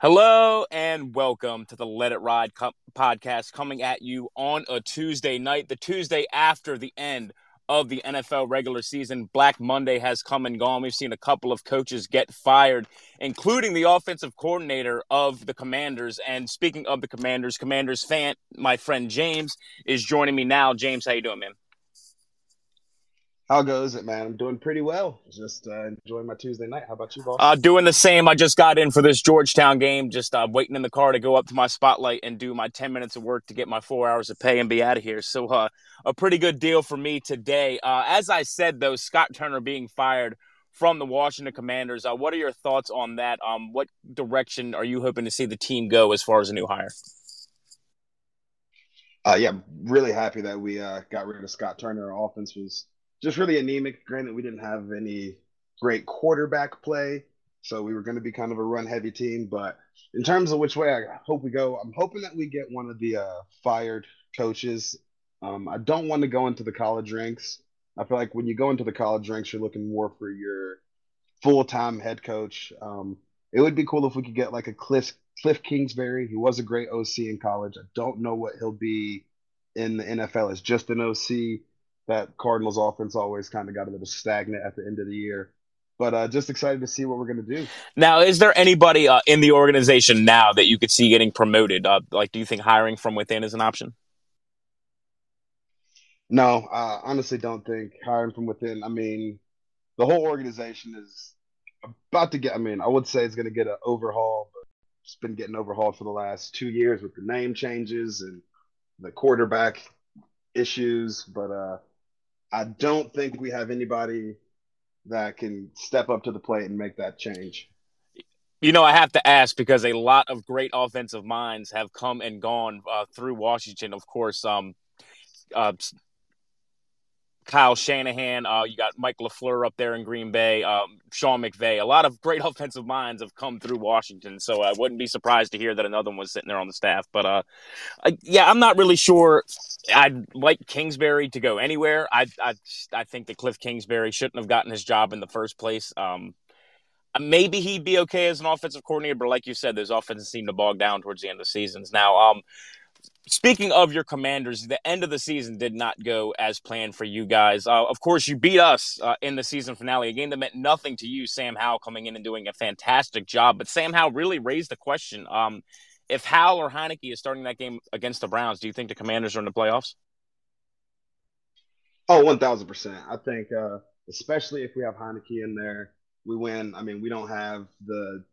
Hello and welcome to the Let It Ride co- podcast coming at you on a Tuesday night, the Tuesday after the end of the NFL regular season. Black Monday has come and gone. We've seen a couple of coaches get fired, including the offensive coordinator of the Commanders. And speaking of the Commanders, Commanders fan, my friend James is joining me now. James, how you doing, man? How goes it, man? I'm doing pretty well. Just uh, enjoying my Tuesday night. How about you, boss? Uh, doing the same. I just got in for this Georgetown game. Just uh, waiting in the car to go up to my spotlight and do my 10 minutes of work to get my four hours of pay and be out of here. So, uh, a pretty good deal for me today. Uh, as I said, though, Scott Turner being fired from the Washington Commanders. Uh, what are your thoughts on that? Um, what direction are you hoping to see the team go as far as a new hire? Uh, yeah, really happy that we uh, got rid of Scott Turner. Our offense was just really anemic. Granted, we didn't have any great quarterback play, so we were going to be kind of a run heavy team. But in terms of which way I hope we go, I'm hoping that we get one of the uh, fired coaches. Um, I don't want to go into the college ranks. I feel like when you go into the college ranks, you're looking more for your full time head coach. Um, it would be cool if we could get like a Cliff Cliff Kingsbury. He was a great OC in college. I don't know what he'll be in the NFL as just an OC that Cardinals offense always kind of got a little stagnant at the end of the year. But uh, just excited to see what we're going to do. Now, is there anybody uh, in the organization now that you could see getting promoted? Uh, like, do you think hiring from within is an option? No, I honestly don't think hiring from within. I mean, the whole organization is about to get. I mean, I would say it's going to get an overhaul, but it's been getting overhauled for the last two years with the name changes and the quarterback issues. But uh, I don't think we have anybody that can step up to the plate and make that change. You know, I have to ask because a lot of great offensive minds have come and gone uh, through Washington. Of course, um, uh, Kyle Shanahan. Uh, you got Mike LaFleur up there in Green Bay. Um, Sean McVay. A lot of great offensive minds have come through Washington, so I wouldn't be surprised to hear that another one was sitting there on the staff. But uh, I, yeah, I'm not really sure. I'd like Kingsbury to go anywhere. I I I think that Cliff Kingsbury shouldn't have gotten his job in the first place. Um, maybe he'd be okay as an offensive coordinator, but like you said, those offenses seem to bog down towards the end of seasons. Now, um, speaking of your commanders, the end of the season did not go as planned for you guys. Uh, of course, you beat us uh, in the season finale, a game that meant nothing to you. Sam Howell coming in and doing a fantastic job, but Sam Howell really raised the question: um, if Howell or Heinicke is starting that game against the Browns, do you think the Commanders are in the playoffs? Oh, one thousand percent. I think, uh, especially if we have Heinicke in there, we win. I mean, we don't have the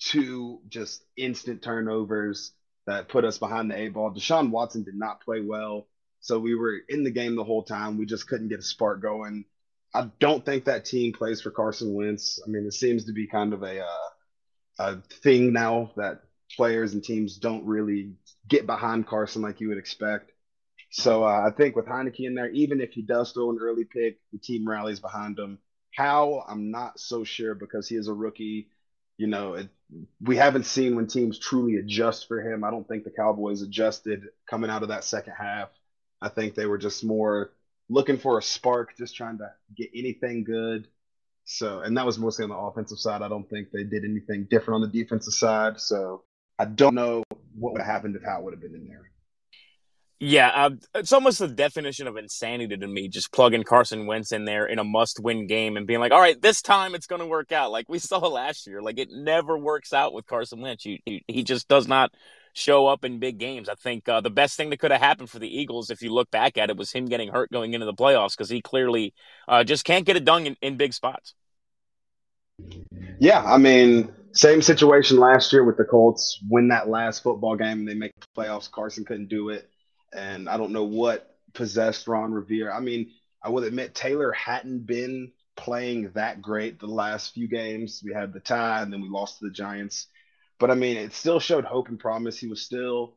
two just instant turnovers that put us behind the eight ball. Deshaun Watson did not play well, so we were in the game the whole time. We just couldn't get a spark going. I don't think that team plays for Carson Wentz. I mean, it seems to be kind of a uh, a thing now that players and teams don't really get behind Carson like you would expect. So uh, I think with Heinicke in there, even if he does throw an early pick, the team rallies behind him. Howell I'm not so sure because he is a rookie you know, it, we haven't seen when teams truly adjust for him. I don't think the Cowboys adjusted coming out of that second half. I think they were just more looking for a spark, just trying to get anything good. So, and that was mostly on the offensive side. I don't think they did anything different on the defensive side. So, I don't know what would have happened if Howell would have been in there. Yeah, uh, it's almost the definition of insanity to me. Just plugging Carson Wentz in there in a must-win game and being like, "All right, this time it's going to work out." Like we saw last year, like it never works out with Carson Wentz. He, he, he just does not show up in big games. I think uh, the best thing that could have happened for the Eagles, if you look back at it, was him getting hurt going into the playoffs because he clearly uh, just can't get it done in, in big spots. Yeah, I mean, same situation last year with the Colts. Win that last football game and they make the playoffs. Carson couldn't do it and I don't know what possessed Ron Rivera. I mean, I will admit Taylor hadn't been playing that great the last few games. We had the tie, and then we lost to the Giants. But I mean, it still showed hope and promise. He was still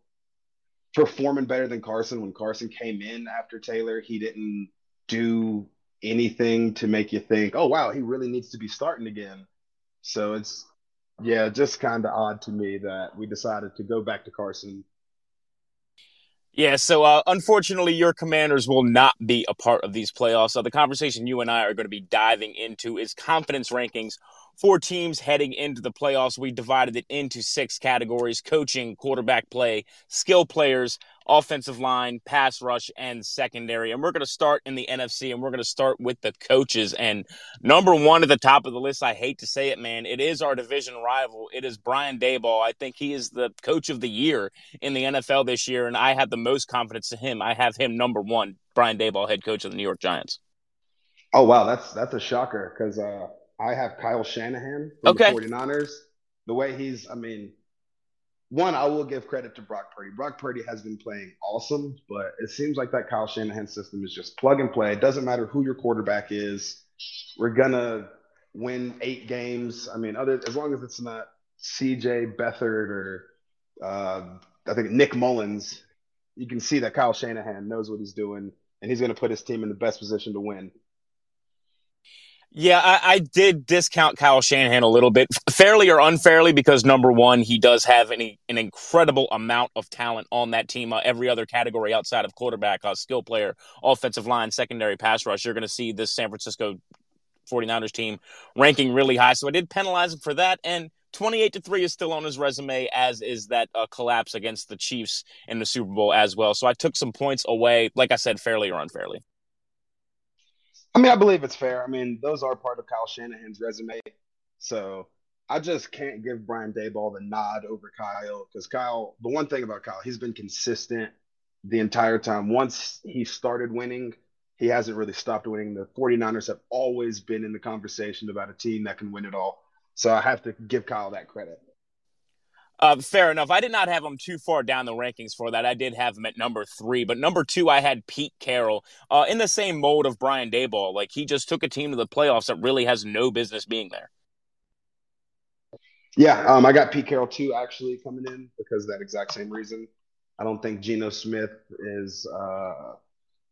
performing better than Carson. When Carson came in after Taylor, he didn't do anything to make you think, oh, wow, he really needs to be starting again. So it's, yeah, just kind of odd to me that we decided to go back to Carson Yeah, so uh, unfortunately, your commanders will not be a part of these playoffs. So the conversation you and I are going to be diving into is confidence rankings for teams heading into the playoffs. We divided it into six categories coaching, quarterback play, skill players, offensive line, pass rush, and secondary. And we're going to start in the NFC and we're going to start with the coaches. And number one at the top of the list, I hate to say it, man, it is our division rival. It is Brian Daboll. I think he is the coach of the year in the NFL this year. And I have the most confidence in him. I have him number one, Brian Daboll, head coach of the New York Giants. Oh, wow. That's, that's a shocker because, uh, I have Kyle Shanahan from okay. the 49ers. The way he's, I mean, one, I will give credit to Brock Purdy. Brock Purdy has been playing awesome, but it seems like that Kyle Shanahan system is just plug and play. It doesn't matter who your quarterback is. We're gonna win eight games. I mean, other as long as it's not C.J. Beathard or uh, I think Nick Mullens, you can see that Kyle Shanahan knows what he's doing, and he's gonna put his team in the best position to win. Yeah, I, I, did discount Kyle Shanahan a little bit, fairly or unfairly, because number one, he does have an, an incredible amount of talent on that team. Uh, every other category outside of quarterback, uh, skill player, offensive line, secondary pass rush, you're going to see this San Francisco 49ers team ranking really high. So I did penalize him for that. And 28 to 3 is still on his resume, as is that uh, collapse against the Chiefs in the Super Bowl as well. So I took some points away, like I said, fairly or unfairly. I mean, I believe it's fair. I mean, those are part of Kyle Shanahan's resume. So I just can't give Brian Daboll the nod over Kyle because Kyle, the one thing about Kyle, he's been consistent the entire time. Once he started winning, he hasn't really stopped winning. The 49ers have always been in the conversation about a team that can win it all. So I have to give Kyle that credit. Uh, fair enough. I did not have him too far down the rankings for that. I did have him at number three, but number two, I had Pete Carroll uh, in the same mode of Brian Daboll. Like he just took a team to the playoffs that really has no business being there. Yeah, um, I got Pete Carroll too, actually coming in because that exact same reason. I don't think Geno Smith is. Uh,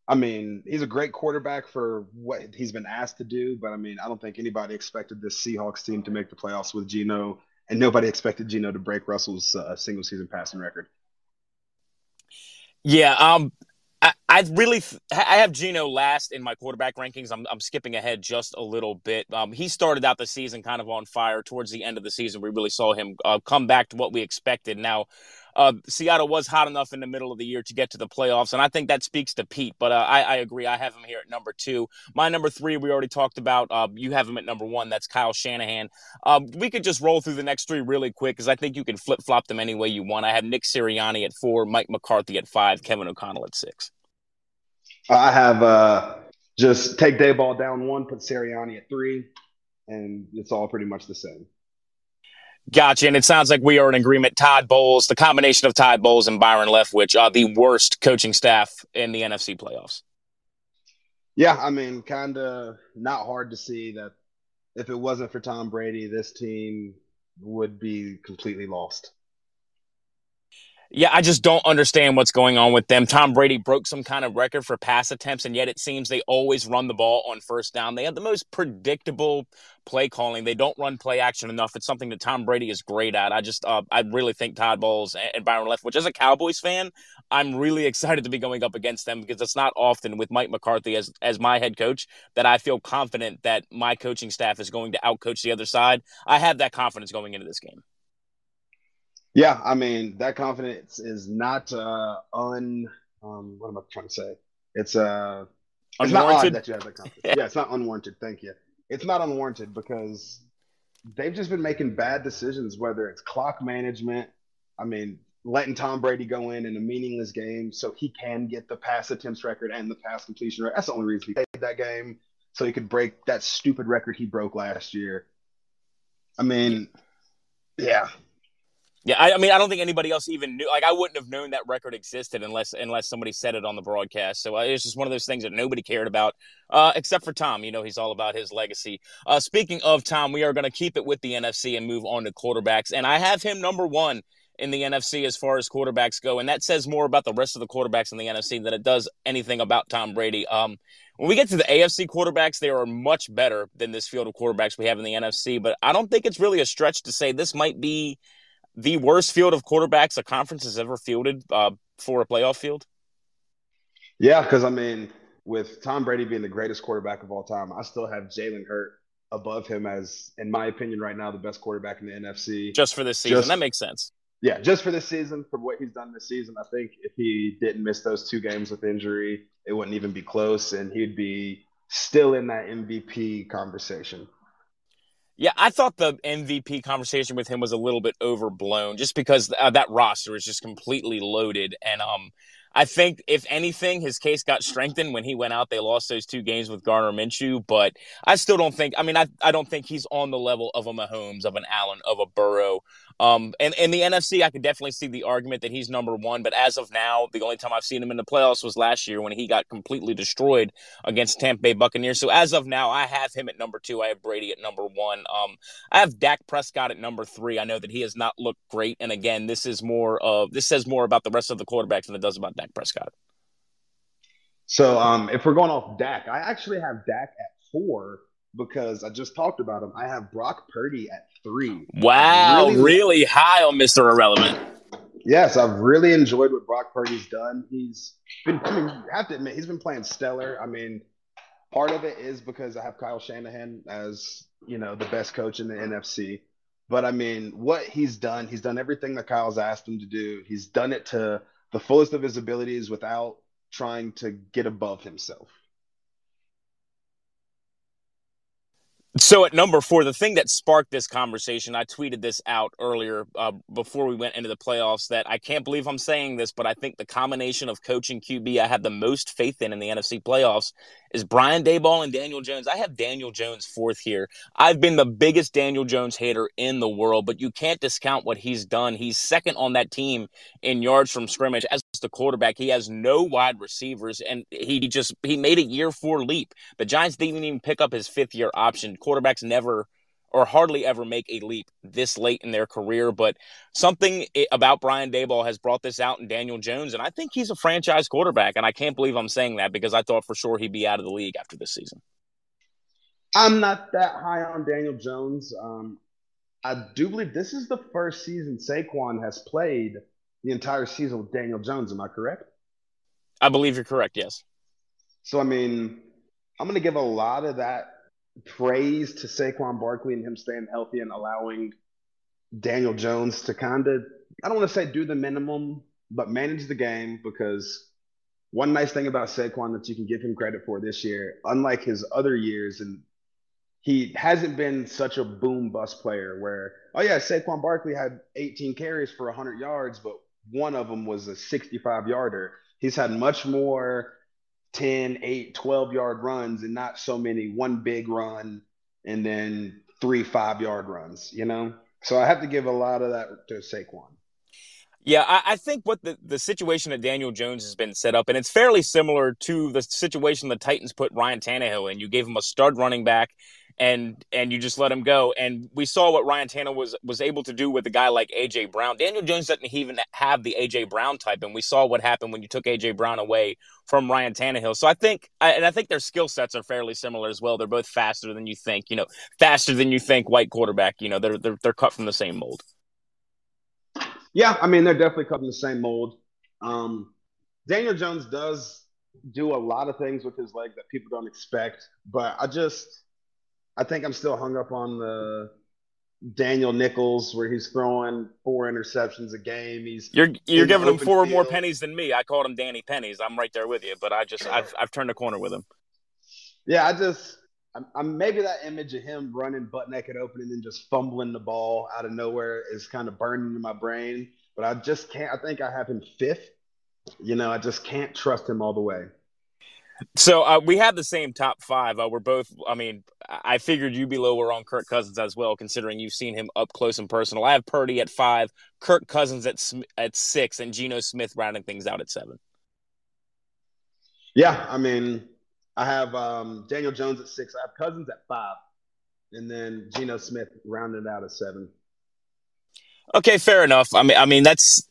I mean, he's a great quarterback for what he's been asked to do, but I mean, I don't think anybody expected this Seahawks team to make the playoffs with Geno and nobody expected Geno to break Russell's uh, single season passing record. Yeah, um, I, I really I have Geno last in my quarterback rankings. I'm I'm skipping ahead just a little bit. Um, he started out the season kind of on fire. Towards the end of the season, we really saw him uh, come back to what we expected. Now, uh, Seattle was hot enough in the middle of the year to get to the playoffs, and I think that speaks to Pete. But uh, I, I, agree. I have him here at number two. My number three, we already talked about. Uh, you have him at number one. That's Kyle Shanahan. Um, we could just roll through the next three really quick because I think you can flip flop them any way you want. I have Nick Sirianni at four, Mike McCarthy at five, Kevin O'Connell at six. I have uh, just take Daboll down one, put Sirianni at three, and it's all pretty much the same. Gotcha. And it sounds like we are in agreement. Todd Bowles, the combination of Todd Bowles and Byron Leftwich are the worst coaching staff in the NFC playoffs. Yeah, I mean, kind of not hard to see that if it wasn't for Tom Brady, this team would be completely lost. Yeah, I just don't understand what's going on with them. Tom Brady broke some kind of record for pass attempts, and yet it seems they always run the ball on first down. They have the most predictable play calling. They don't run play action enough. It's something that Tom Brady is great at. I just, uh, I really think Todd Bowles and Byron Leftwich, as a Cowboys fan, I'm really excited to be going up against them because it's not often with Mike McCarthy as as my head coach that I feel confident that my coaching staff is going to outcoach the other side. I have that confidence going into this game. Yeah, I mean that confidence is not uh, un. Um, what am I trying to say? It's uh, it's not odd that you have that confidence. yeah, it's not unwarranted. Thank you. It's not unwarranted because they've just been making bad decisions, whether it's clock management. I mean, letting Tom Brady go in in a meaningless game so he can get the pass attempts record and the pass completion record. That's the only reason he played that game, so he could break that stupid record he broke last year. I mean, yeah, yeah, I, I, mean, I don't think anybody else even knew. Like, I wouldn't have known that record existed unless unless somebody said it on the broadcast. So uh, it's just one of those things that nobody cared about, uh, except for Tom. You know, he's all about his legacy. Uh, speaking of Tom, we are going to keep it with the NFC and move on to quarterbacks. And I have him number one in the NFC as far as quarterbacks go, and that says more about the rest of the quarterbacks in the NFC than it does anything about Tom Brady. Um, when we get to the AFC quarterbacks, they are much better than this field of quarterbacks we have in the NFC. But I don't think it's really a stretch to say this might be the worst field of quarterbacks a conference has ever fielded uh, for a playoff field? Yeah, because I mean, with Tom Brady being the greatest quarterback of all time, I still have Jalen Hurts above him as, in my opinion, right now the best quarterback in the NFC. Just for this season, just, that makes sense. Yeah, just for this season, for what he's done this season, I think if he didn't miss those two games with injury, it wouldn't even be close, and he'd be still in that MVP conversation. Yeah, I thought the MVP conversation with him was a little bit overblown, just because uh, that roster is just completely loaded, and um, I think if anything, his case got strengthened when he went out. They lost those two games with Gardner Minshew, but I still don't think. I mean, I I don't think he's on the level of a Mahomes, of an Allen, of a Burrow. Um, and in the NFC, I could definitely see the argument that he's number one. But as of now, the only time I've seen him in the playoffs was last year when he got completely destroyed against Tampa Bay Buccaneers. So as of now, I have him at number two. I have Brady at number one. Um, I have Dak Prescott at number three. I know that he has not looked great, and again, this is more of this says more about the rest of the quarterbacks than it does about Dak Prescott. So um, if we're going off Dak, I actually have Dak at four because I just talked about him. I have Brock Purdy at three. Wow, really, really high on Mr. Irrelevant. Yes, I've really enjoyed what Brock Purdy's done. He's been, I mean, you have to admit, he's been playing stellar. I mean, part of it is because I have Kyle Shanahan as, you know, the best coach in the NFC. But I mean, what he's done, he's done everything that Kyle's asked him to do. He's done it to the fullest of his abilities without trying to get above himself. So at number four, the thing that sparked this conversation, I tweeted this out earlier uh, before we went into the playoffs that I can't believe I'm saying this, but I think the combination of coach and QB I have the most faith in in the NFC playoffs is Brian Daboll and Daniel Jones. I have Daniel Jones fourth here. I've been the biggest Daniel Jones hater in the world, but you can't discount what he's done. He's second on that team in yards from scrimmage as the quarterback. He has no wide receivers, and he just he made a year four leap. The Giants didn't even pick up his fifth year option. Quarterbacks never or hardly ever make a leap this late in their career. But something about Brian Daboll has brought this out in Daniel Jones, and I think he's a franchise quarterback. And I can't believe I'm saying that because I thought for sure he'd be out of the league after this season. I'm not that high on Daniel Jones. Um, I do believe this is the first season Saquon has played the entire season with Daniel Jones. Am I correct? I believe you're correct. Yes. So I mean, I'm going to give a lot of that praise to Saquon Barkley and him staying healthy and allowing Daniel Jones to kind of, I don't want to say do the minimum, but manage the game because one nice thing about Saquon that you can give him credit for this year, unlike his other years, and he hasn't been such a boom bust player where, oh yeah, Saquon Barkley had 18 carries for 100 yards, but one of them was a 65 yarder. He's had much more 10, 8, 12 yard runs and not so many one big run and then three five yard runs, you know? So I have to give a lot of that to Saquon. Yeah, I, I, think what the, the situation that Daniel Jones has been set up, and it's fairly similar to the situation the Titans put Ryan Tannehill in. You gave him a stud running back and and you just let him go. And we saw what Ryan Tannehill was was able to do with a guy like AJ Brown. Daniel Jones doesn't even have the AJ Brown type, and we saw what happened when you took AJ Brown away from Ryan Tannehill. So I think, and I think their skill sets are fairly similar as well. They're both faster than you think. You know, faster than you think. White quarterback. You know, they're they're they're cut from the same mold. Yeah, I mean they're definitely cut from the same mold. Um, Daniel Jones does do a lot of things with his leg that people don't expect, but I just I think I'm still hung up on the Daniel Nichols where he's throwing four interceptions a game. He's you're you're giving him four field. more pennies than me. I called him Danny Pennies. I'm right there with you, but I just I've I've turned a corner with him. Yeah, I just I'm, I'm, maybe that image of him running butt naked open and then just fumbling the ball out of nowhere is kind of burning in my brain. But I just can't. I think I have him fifth. You know, I just can't trust him all the way. So uh, we have the same top five. Uh, we're both. I mean, I figured you'd be lower on Kirk Cousins as well, considering you've seen him up close and personal. I have Purdy at five, Kirk Cousins at at six, and Geno Smith rounding things out at seven. Yeah, I mean, I have um, Daniel Jones at six. I have Cousins at five, and then Geno Smith rounding out at seven. Okay, fair enough. I mean, I mean that's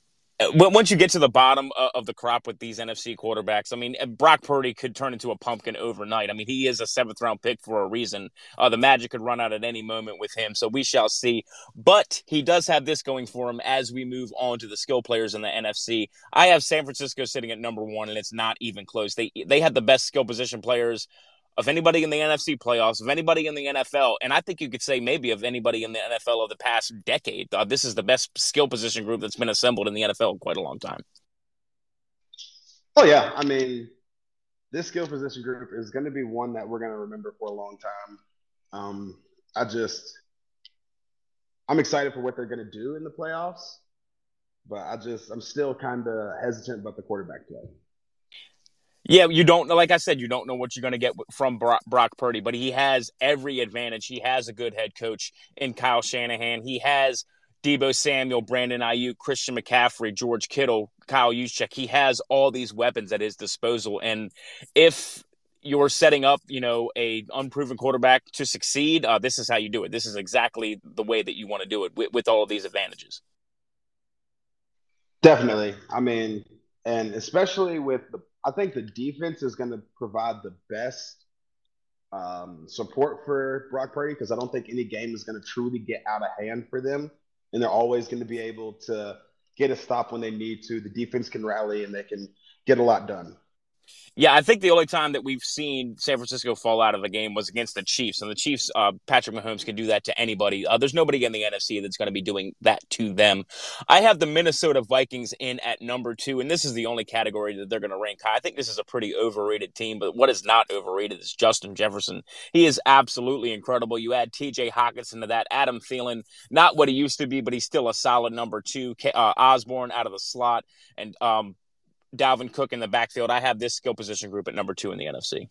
once you get to the bottom of the crop with these NFC quarterbacks, I mean, Brock Purdy could turn into a pumpkin overnight. I mean, he is a seventh round pick for a reason. Uh, the magic could run out at any moment with him, so we shall see. But he does have this going for him as we move on to the skill players in the NFC. I have San Francisco sitting at number one, and it's not even close. They they had the best skill position players of anybody in the NFC playoffs, of anybody in the NFL, and I think you could say maybe of anybody in the NFL of the past decade. Uh, this is the best skill position group that's been assembled in the NFL in quite a long time. Oh yeah, I mean, this skill position group is going to be one that we're going to remember for a long time. Um, I just, I'm excited for what they're going to do in the playoffs, but I just, I'm still kind of hesitant about the quarterback play. Yeah, you don't know. Like I said, you don't know what you're going to get from Brock, Brock Purdy, but he has every advantage. He has a good head coach in Kyle Shanahan. He has Deebo Samuel, Brandon Aiyuk, Christian McCaffrey, George Kittle, Kyle Juszczyk. He has all these weapons at his disposal, and if you're setting up, you know, a unproven quarterback to succeed, uh, this is how you do it. This is exactly the way that you want to do it with, with all of these advantages. Definitely. I mean, and especially with the I think the defense is going to provide the best um, support for Brock Purdy because I don't think any game is going to truly get out of hand for them, and they're always going to be able to get a stop when they need to. The defense can rally and they can get a lot done. Yeah, I think the only time that we've seen San Francisco fall out of the game was against the Chiefs, and the Chiefs, uh, Patrick Mahomes can do that to anybody. Uh, there's nobody in the NFC that's going to be doing that to them. I have the Minnesota Vikings in at number two, and this is the only category that they're going to rank high. I think this is a pretty overrated team, but what is not overrated is Justin Jefferson. He is absolutely incredible. You add T.J. Hockenson to that, Adam Thielen, not what he used to be, but he's still a solid number two. Uh, Osborn out of the slot, and um, Dalvin Cook in the backfield. I have this skill position group at number two in the NFC.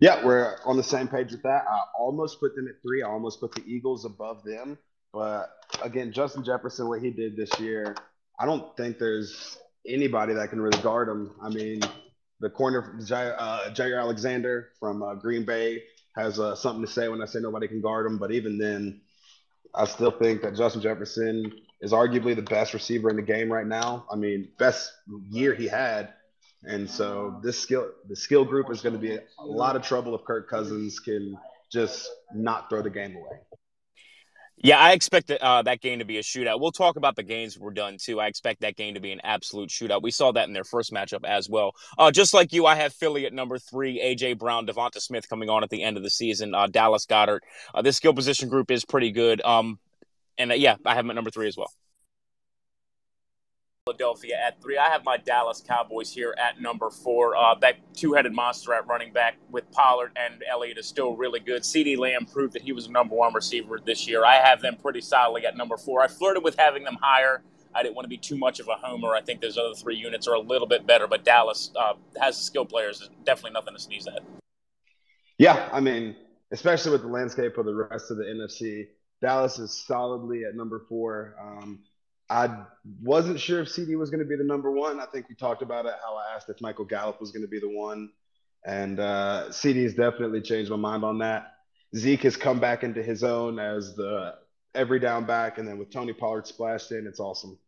Yeah, we're on the same page with that. I almost put them at three. I almost put the Eagles above them. But again, Justin Jefferson, what he did this year, I don't think there's anybody that can really guard him. I mean, the corner, uh, Jaire Alexander from uh, Green Bay, has uh, something to say when I say nobody can guard him. But even then, I still think that Justin Jefferson is arguably the best receiver in the game right now. I mean, best year he had. And so this skill the skill group is going to be a lot of trouble if Kirk Cousins can just not throw the game away. Yeah, I expect that, uh, that game to be a shootout. We'll talk about the games we're done too. I expect that game to be an absolute shootout. We saw that in their first matchup as well. Uh, just like you, I have Philly at number three, AJ Brown, Devonta Smith coming on at the end of the season, uh, Dallas Goedert. Uh, this skill position group is pretty good. Um, and uh, yeah, I have him at number three as well. Philadelphia at three. I have my Dallas Cowboys here at number four. Uh, that two-headed monster at running back with Pollard and Elliott is still really good. CeeDee Lamb proved that he was a number one receiver this year. I have them pretty solidly at number four. I flirted with having them higher. I didn't want to be too much of a homer. I think those other three units are a little bit better, but Dallas uh, has the skill players. There's definitely nothing to sneeze at. Yeah, I mean, especially with the landscape of the rest of the NFC, Dallas is solidly at number four. Um, I wasn't sure if CeeDee was going to be the number one. I think we talked about it. How I asked if Michael Gallup was going to be the one, and uh, CeeDee has definitely changed my mind on that. Zeke has come back into his own as the every down back, and then with Tony Pollard splashed in, it's awesome.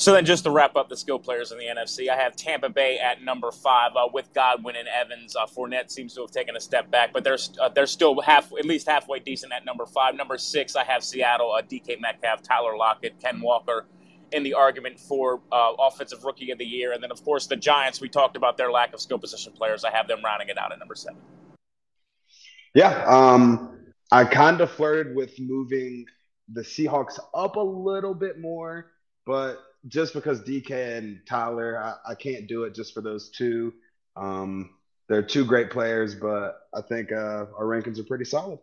So then, just to wrap up the skill players in the NFC, I have Tampa Bay at number five uh, with Godwin and Evans. Uh, Fournette seems to have taken a step back, but they're uh, they're still half at least halfway decent at number five. Number six, I have Seattle, uh, DK Metcalf, Tyler Lockett, Ken Walker in the argument for uh, offensive rookie of the year, and then of course the Giants. We talked about their lack of skill position players. I have them rounding it out at number seven. Yeah, um, I kind of flirted with moving the Seahawks up a little bit more but just because DK and Tyler, I, I can't do it just for those two. Um, they're two great players, but I think uh, our rankings are pretty solid.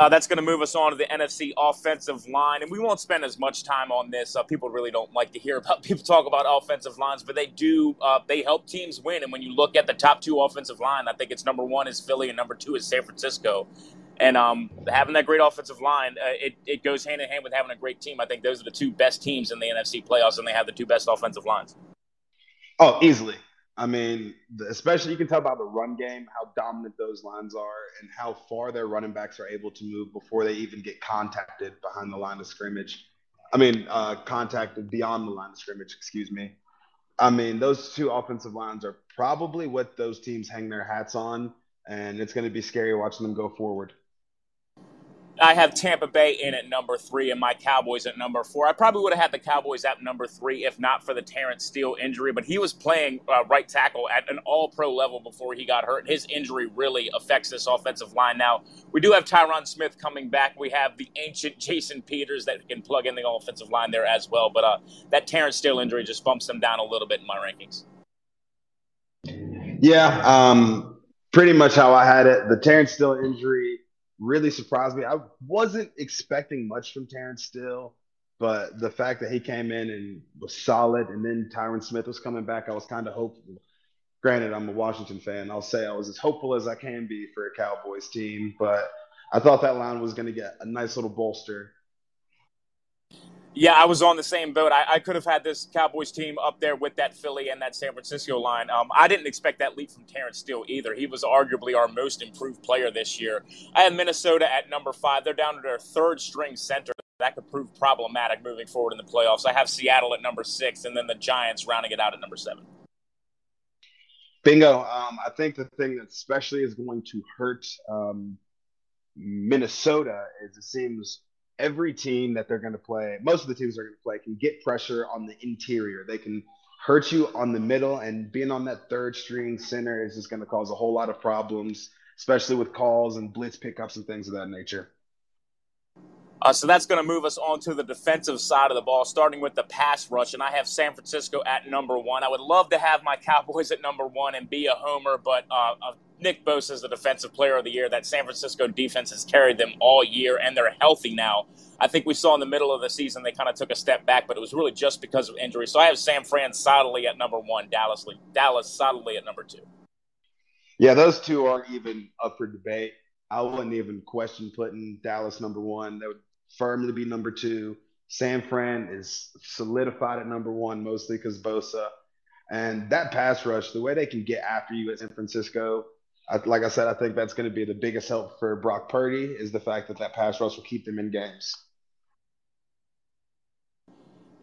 Uh, that's going to move us on to the NFC offensive line, and we won't spend as much time on this. Uh, people really don't like to hear about people talk about offensive lines, but they do. Uh, they help teams win, and when you look at the top two offensive line, I think it's number one is Philly, and number two is San Francisco. And um, having that great offensive line, uh, it, it goes hand in hand with having a great team. I think those are the two best teams in the NFC playoffs, and they have the two best offensive lines. Oh, easily. I mean, especially you can tell by the run game how dominant those lines are and how far their running backs are able to move before they even get contacted behind the line of scrimmage. I mean, uh, contacted beyond the line of scrimmage. Excuse me. I mean, those two offensive lines are probably what those teams hang their hats on, and it's going to be scary watching them go forward. I have Tampa Bay in at number three and my Cowboys at number four. I probably would have had the Cowboys at number three if not for the Terence Steele injury, but he was playing uh, right tackle at an all pro level before he got hurt. His injury really affects this offensive line. Now, we do have Tyron Smith coming back. We have the ancient Jason Peters that can plug in the offensive line there as well, but uh, that Terence Steele injury just bumps them down a little bit in my rankings. Yeah, um, pretty much how I had it. The Terence Steele injury really surprised me. I wasn't expecting much from Terence Steele, but the fact that he came in and was solid, and then Tyron Smith was coming back, I was kind of hopeful. Granted, I'm a Washington fan. I'll say I was as hopeful as I can be for a Cowboys team, but I thought that line was going to get a nice little bolster yeah, I was on the same boat. I, I, could have had this Cowboys team up there with that Philly and that San Francisco line. Um, I didn't expect that leap from Terence Steele either. He was arguably our most improved player this year. I have Minnesota at number five. They're down to their third string center. That could prove problematic moving forward in the playoffs. I have Seattle at number six, and then the Giants rounding it out at number seven. Bingo. Um, I think the thing that especially is going to hurt um, Minnesota is it seems every team that they're going to play, most of the teams they're going to play, can get pressure on the interior. They can hurt you on the middle, and being on that third string center is just going to cause a whole lot of problems, especially with calls and blitz pickups and things of that nature. Uh, so that's going to move us on to the defensive side of the ball, starting with the pass rush. And I have San Francisco at number one. I would love to have my Cowboys at number one and be a homer, but uh, uh, Nick Bosa is the defensive player of the year. That San Francisco defense has carried them all year, and they're healthy now. I think we saw in the middle of the season they kind of took a step back, but it was really just because of injury. So I have San Fran solidly at number one, Dallas Dallas solidly at number two. Yeah, those two aren't even up for debate. I wouldn't even question putting Dallas number one. They would firmly be number two. San Fran is solidified at number one, mostly because Bosa. And that pass rush, the way they can get after you at San Francisco, I, like I said, I think that's going to be the biggest help for Brock Purdy is the fact that that pass rush will keep them in games.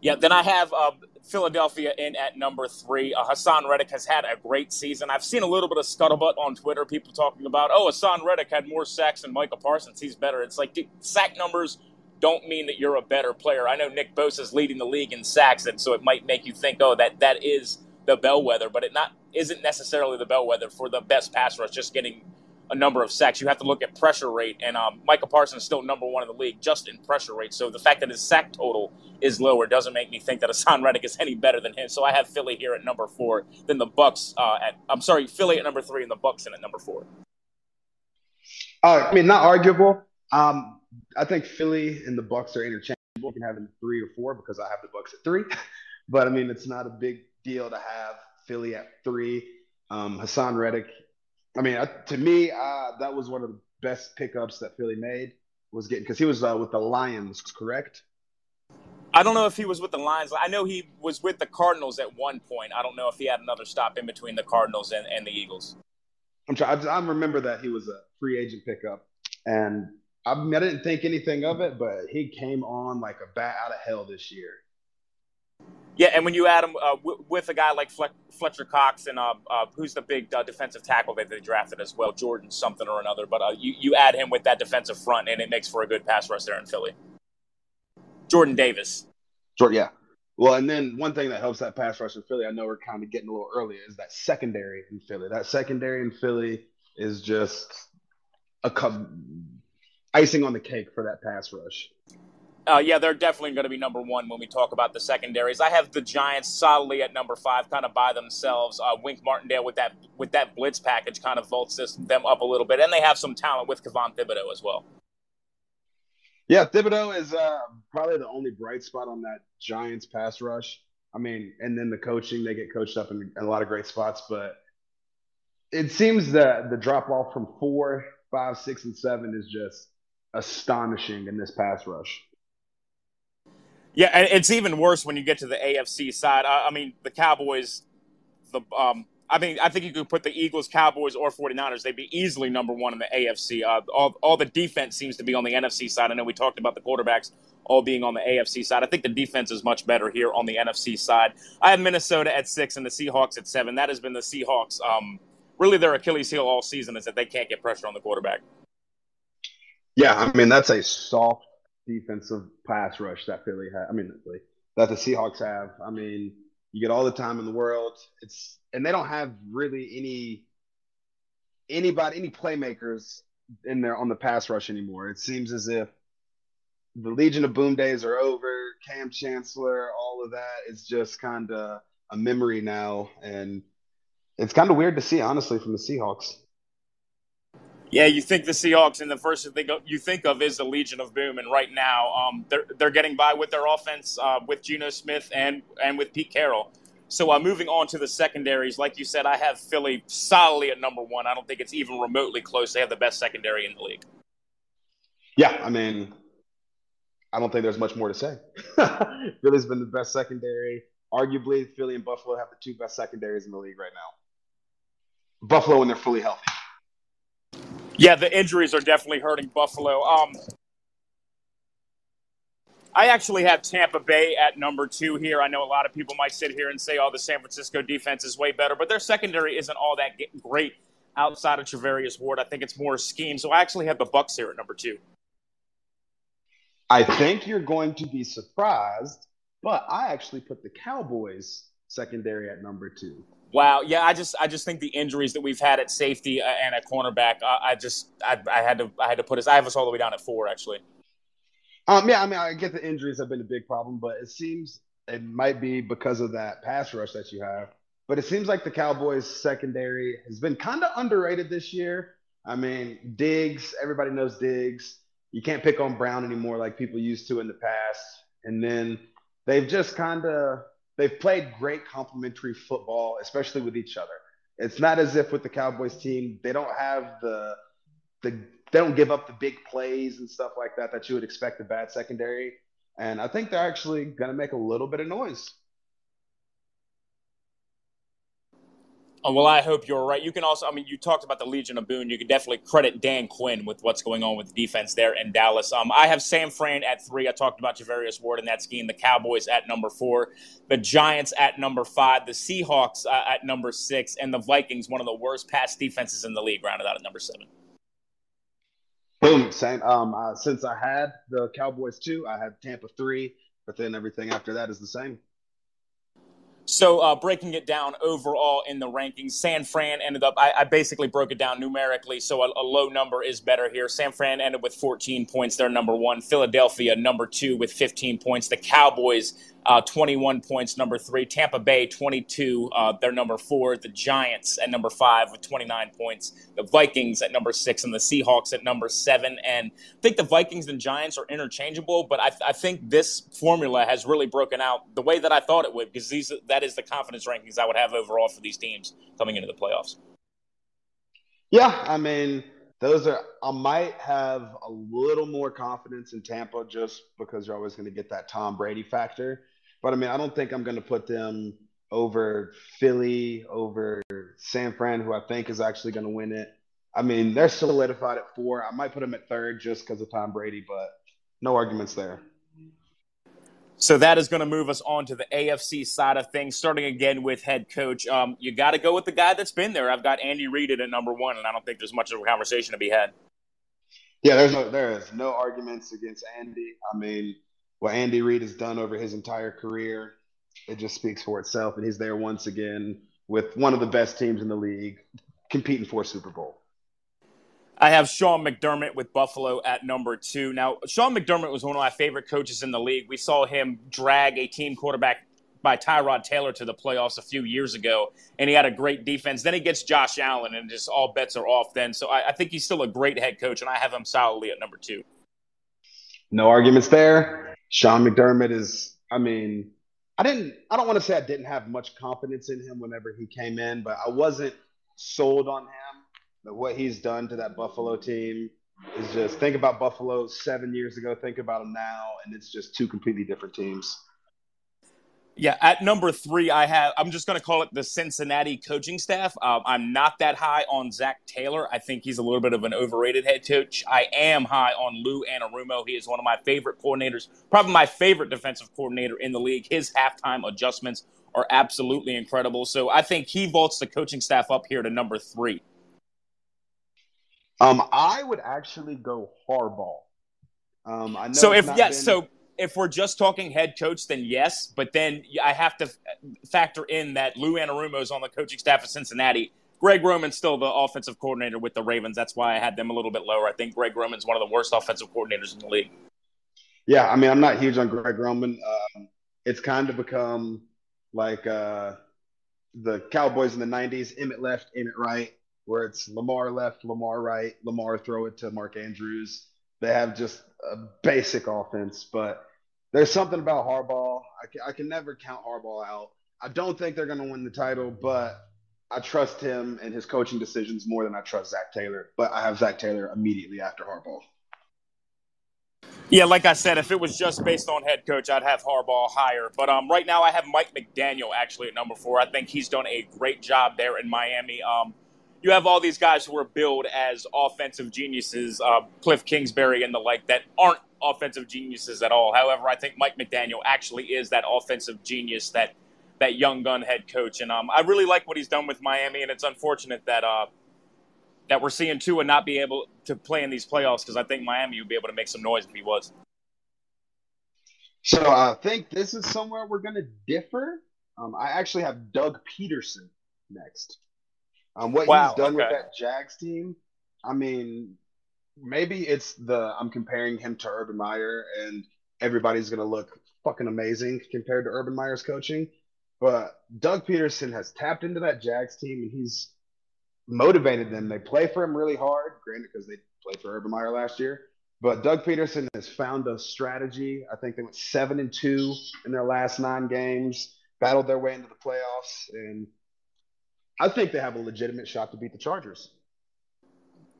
Yeah, then I have uh, Philadelphia in at number three. Uh, Haason Reddick has had a great season. I've seen a little bit of scuttlebutt on Twitter, people talking about, oh, Haason Reddick had more sacks than Micah Parsons. He's better. It's like, dude, sack numbers don't mean that you're a better player. I know Nick Bosa is leading the league in sacks, and so it might make you think, oh, that that is the bellwether, but it not isn't necessarily the bellwether for the best pass rush. Just getting a number of sacks, you have to look at pressure rate, and um, Micah Parsons is still number one in the league just in pressure rate. So the fact that his sack total is lower doesn't make me think that Haason Reddick is any better than him. So I have Philly here at number four, then the Bucks uh, at I'm sorry, Philly at number three, and the Bucks in at number four. Uh, I mean, not arguable. Um, I think Philly and the Bucks are interchangeable. You can have them three or four because I have the Bucks at three. but I mean, it's not a big deal to have Philly at three. Um, Haason Reddick. I mean, to me, uh, that was one of the best pickups that Philly made. Was getting because he was uh, with the Lions, correct? I don't know if he was with the Lions. I know he was with the Cardinals at one point. I don't know if he had another stop in between the Cardinals and, and the Eagles. I'm trying. I remember that he was a free agent pickup, and I, mean, I didn't think anything of it, but he came on like a bat out of hell this year. Yeah, and when you add him uh, w- with a guy like Fletcher Cox and uh, uh, who's the big uh, defensive tackle that they drafted as well, Jordan something or another, but uh, you you add him with that defensive front, and it makes for a good pass rush there in Philly. Jordan Davis. Jordan, yeah. Well, and then one thing that helps that pass rush in Philly, I know we're kind of getting a little early, is that secondary in Philly. That secondary in Philly is just a icing on the cake for that pass rush. Uh, yeah, they're definitely going to be number one when we talk about the secondaries. I have the Giants solidly at number five, kind of by themselves. Uh, Wink Martindale with that with that blitz package kind of vaults this, them up a little bit, and they have some talent with Kayvon Thibodeaux as well. Yeah, Thibodeaux is uh, probably the only bright spot on that Giants pass rush. I mean, and then the coaching, they get coached up in, in a lot of great spots, but it seems that the drop off from four, five, six, and seven is just astonishing in this pass rush. Yeah, and it's even worse when you get to the AFC side. I, I mean, the Cowboys, the um, I mean, I think you could put the Eagles, Cowboys, or 49ers. They'd be easily number one in the AFC. Uh, all, all the defense seems to be on the NFC side. I know we talked about the quarterbacks all being on the AFC side. I think the defense is much better here on the NFC side. I have Minnesota at six and the Seahawks at seven. That has been the Seahawks. Um, really, their Achilles heel all season is that they can't get pressure on the quarterback. Yeah, I mean that's a soft defensive pass rush that Philly had. I mean, that the Seahawks have. I mean, you get all the time in the world. It's and they don't have really any anybody any playmakers in there on the pass rush anymore. It seems as if the Legion of Boom days are over. Kam Chancellor, all of that is just kind of a memory now, and it's kind of weird to see, honestly, from the Seahawks. Yeah, you think the Seahawks, and the first thing you think of is the Legion of Boom, and right now um, they're they're getting by with their offense uh, with Geno Smith and and with Pete Carroll. So uh, moving on to the secondaries, like you said, I have Philly solidly at number one. I don't think it's even remotely close. They have the best secondary in the league. Yeah, I mean, I don't think there's much more to say. Philly's been the best secondary. Arguably, Philly and Buffalo have the two best secondaries in the league right now. Buffalo when they're fully healthy. Yeah, the injuries are definitely hurting Buffalo. Um, I actually have Tampa Bay at number two here. I know a lot of people might sit here and say, "Oh, the San Francisco defense is way better," but their secondary isn't all that great outside of Charvarius Ward. I think it's more scheme. So I actually have the Bucks here at number two. I think you're going to be surprised, but I actually put the Cowboys secondary at number two. Wow. Yeah, I just I just think the injuries that we've had at safety uh, and at cornerback, uh, I just I, I, had to I had to put us. I have us all the way down at four actually. Um. Yeah. I mean, I get the injuries have been a big problem, but it seems it might be because of that pass rush that you have. But it seems like the Cowboys secondary has been kind of underrated this year. I mean, Diggs. Everybody knows Diggs. You can't pick on Brown anymore like people used to in the past. And then they've just kind of they've played great complementary football, especially with each other. It's not as if with the Cowboys team they don't have the the they don't give up the big plays and stuff like that that you would expect a bad secondary. And I think they're actually going to make a little bit of noise. Well, I hope you're right. You can also, I mean, you talked about the Legion of Boom. You can definitely credit Dan Quinn with what's going on with the defense there in Dallas. Um, I have San Fran at three. I talked about Charvarius Ward in that scheme. The Cowboys at number four, the Giants at number five, the Seahawks uh, at number six, and the Vikings, one of the worst pass defenses in the league, rounded out at number seven. Boom, same. Um, uh, since I had the Cowboys two, I had Tampa three, but then everything after that is the same. So uh, breaking it down overall in the rankings, San Fran ended up. I, I basically broke it down numerically, so a, a, low number is better here. San Fran ended with 14 points. They're number one. Philadelphia number two with 15 points. The Cowboys uh, 21 points, number three. Tampa Bay, 22, uh, they're number four. The Giants at number five with 29 points. The Vikings at number six, and the Seahawks at number seven. And I think the Vikings and Giants are interchangeable, but I, I think this formula has really broken out the way that I thought it would, because these that is the confidence rankings I would have overall for these teams coming into the playoffs. Yeah, I mean, those are I might have a little more confidence in Tampa just because you're always going to get that Tom Brady factor. But I mean, I don't think I'm going to put them over Philly, over San Fran, who I think is actually going to win it. I mean, they're solidified at four. I might put them at third just because of Tom Brady, but no arguments there. So that is going to move us on to the AFC side of things, starting again with head coach. Um, you got to go with the guy that's been there. I've got Andy Reid at number one, and I don't think there's much of a conversation to be had. Yeah, there's no there is no arguments against Andy. I mean, what Andy Reid has done over his entire career, it just speaks for itself. And he's there once again with one of the best teams in the league competing for a Super Bowl. I have Sean McDermott with Buffalo at number two. Now, Sean McDermott was one of my favorite coaches in the league. We saw him drag a team quarterback by Tyrod Taylor to the playoffs a few years ago, and he had a great defense. Then he gets Josh Allen, and just all bets are off then. So I, I think he's still a great head coach, and I have him solidly at number two. No arguments there. Sean McDermott is, I mean, I didn't, I don't want to say I didn't have much confidence in him whenever he came in, but I wasn't sold on him. But what he's done to that Buffalo team is just think about Buffalo seven years ago, think about him now, and it's just two completely different teams. Yeah, at number three, I have. I'm just going to call it the Cincinnati coaching staff. Um, I'm not that high on Zac Taylor. I think he's a little bit of an overrated head coach. I am high on Lou Anarumo. He is one of my favorite coordinators, probably my favorite defensive coordinator in the league. His halftime adjustments are absolutely incredible. So I think he vaults the coaching staff up here to number three. Um, I would actually go Harbaugh. Um, I know so if yes, been... so if we're just talking head coach, then yes. But then I have to factor in that Lou Anarumo is on the coaching staff of Cincinnati. Greg Roman's still the offensive coordinator with the Ravens. That's why I had them a little bit lower. I think Greg Roman's one of the worst offensive coordinators in the league. Yeah, I mean, I'm not huge on Greg Roman. Um, it's kind of become like uh, the Cowboys in the '90s: Emmitt left, Emmitt right, where it's Lamar left, Lamar right, Lamar throw it to Mark Andrews. They have just a basic offense, but there's something about Harbaugh. I can, I can never count Harbaugh out. I don't think they're going to win the title, but I trust him and his coaching decisions more than I trust Zac Taylor. But I have Zac Taylor immediately after Harbaugh. Yeah, like I said, if it was just based on head coach, I'd have Harbaugh higher. But um, right now, I have Mike McDaniel actually at number four. I think he's done a great job there in Miami. Um, you have all these guys who are billed as offensive geniuses, uh, Cliff Kingsbury and the like, that aren't offensive geniuses at all. However, I think Mike McDaniel actually is that offensive genius that that young gun head coach, and um, I really like what he's done with Miami. And it's unfortunate that uh, that we're seeing Tua not be able to play in these playoffs because I think Miami would be able to make some noise if he was. So I think this is somewhere we're going to differ. Um, I actually have Doug Pederson next. Um, what wow, he's done okay. with that Jags team, I mean, maybe it's the I'm comparing him to Urban Meyer, and everybody's gonna look fucking amazing compared to Urban Meyer's coaching. But Doug Pederson has tapped into that Jags team, and he's motivated them. They play for him really hard, granted because they played for Urban Meyer last year. But Doug Pederson has found a strategy. I think they went seven and two in their last nine games, battled their way into the playoffs, and I think they have a legitimate shot to beat the Chargers.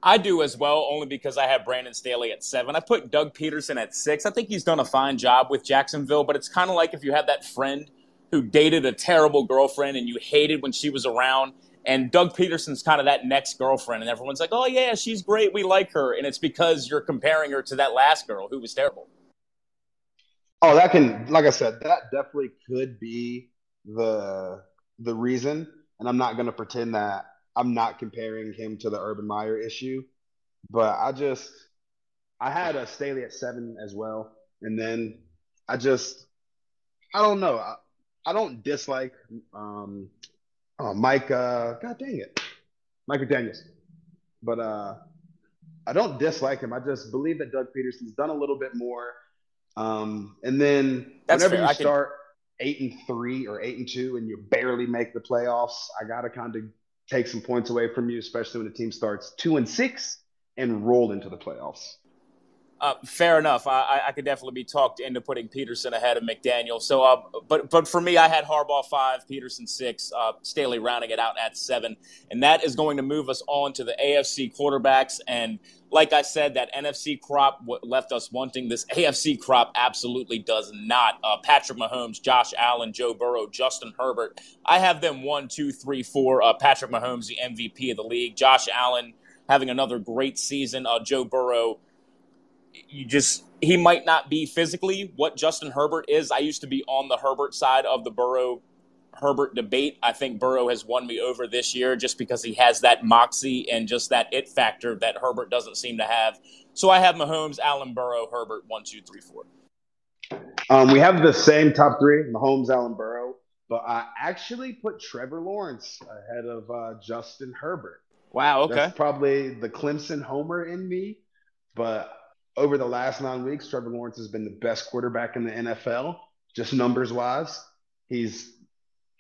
I do as well, only because I have Brandon Staley at seven. I put Doug Pederson at six. I think he's done a fine job with Jacksonville, but it's kind of like if you had that friend who dated a terrible girlfriend and you hated when she was around. And Doug Pederson's kind of that next girlfriend, and everyone's like, oh, yeah, she's great. We like her. And it's because you're comparing her to that last girl who was terrible. Oh, that can, like I said, that definitely could be the the reason and I'm not going to pretend that I'm not comparing him to the Urban Meyer issue, but I just I had a Staley at seven as well, and then I just I don't know I, I don't dislike um oh, Mike uh God dang it Mike Daniels. but uh I don't dislike him. I just believe that Doug Pederson's done a little bit more. Um, and then That's whenever fair. you start eight and three or eight and two and you barely make the playoffs, I got to kind of take some points away from you, especially when the team starts two and six and roll into the playoffs. Uh, fair enough. I, I could definitely be talked into putting Pederson ahead of McDaniel. So, uh, but but for me, I had Harbaugh five, Pederson six, uh, Staley rounding it out at seven, and that is going to move us on to the AFC quarterbacks. And like I said, that NFC crop left us wanting. This AFC crop absolutely does not. Uh, Patrick Mahomes, Josh Allen, Joe Burrow, Justin Herbert. I have them one, two, three, four. Uh, Patrick Mahomes, the MVP of the league. Josh Allen having another great season. Uh, Joe Burrow you just he might not be physically what Justin Herbert is. I used to be on the Herbert side of the Burrow Herbert debate. I think Burrow has won me over this year just because he has that moxie and just that it factor that Herbert doesn't seem to have. So I have Mahomes, Allen, Burrow, Herbert, one, two, three, four. Um, we have the same top three: Mahomes, Allen, Burrow. But I actually put Trevor Lawrence ahead of uh, Justin Herbert. Wow. Okay. That's probably the Clemson homer in me, but over the last nine weeks, Trevor Lawrence has been the best quarterback in the NFL, just numbers wise. He's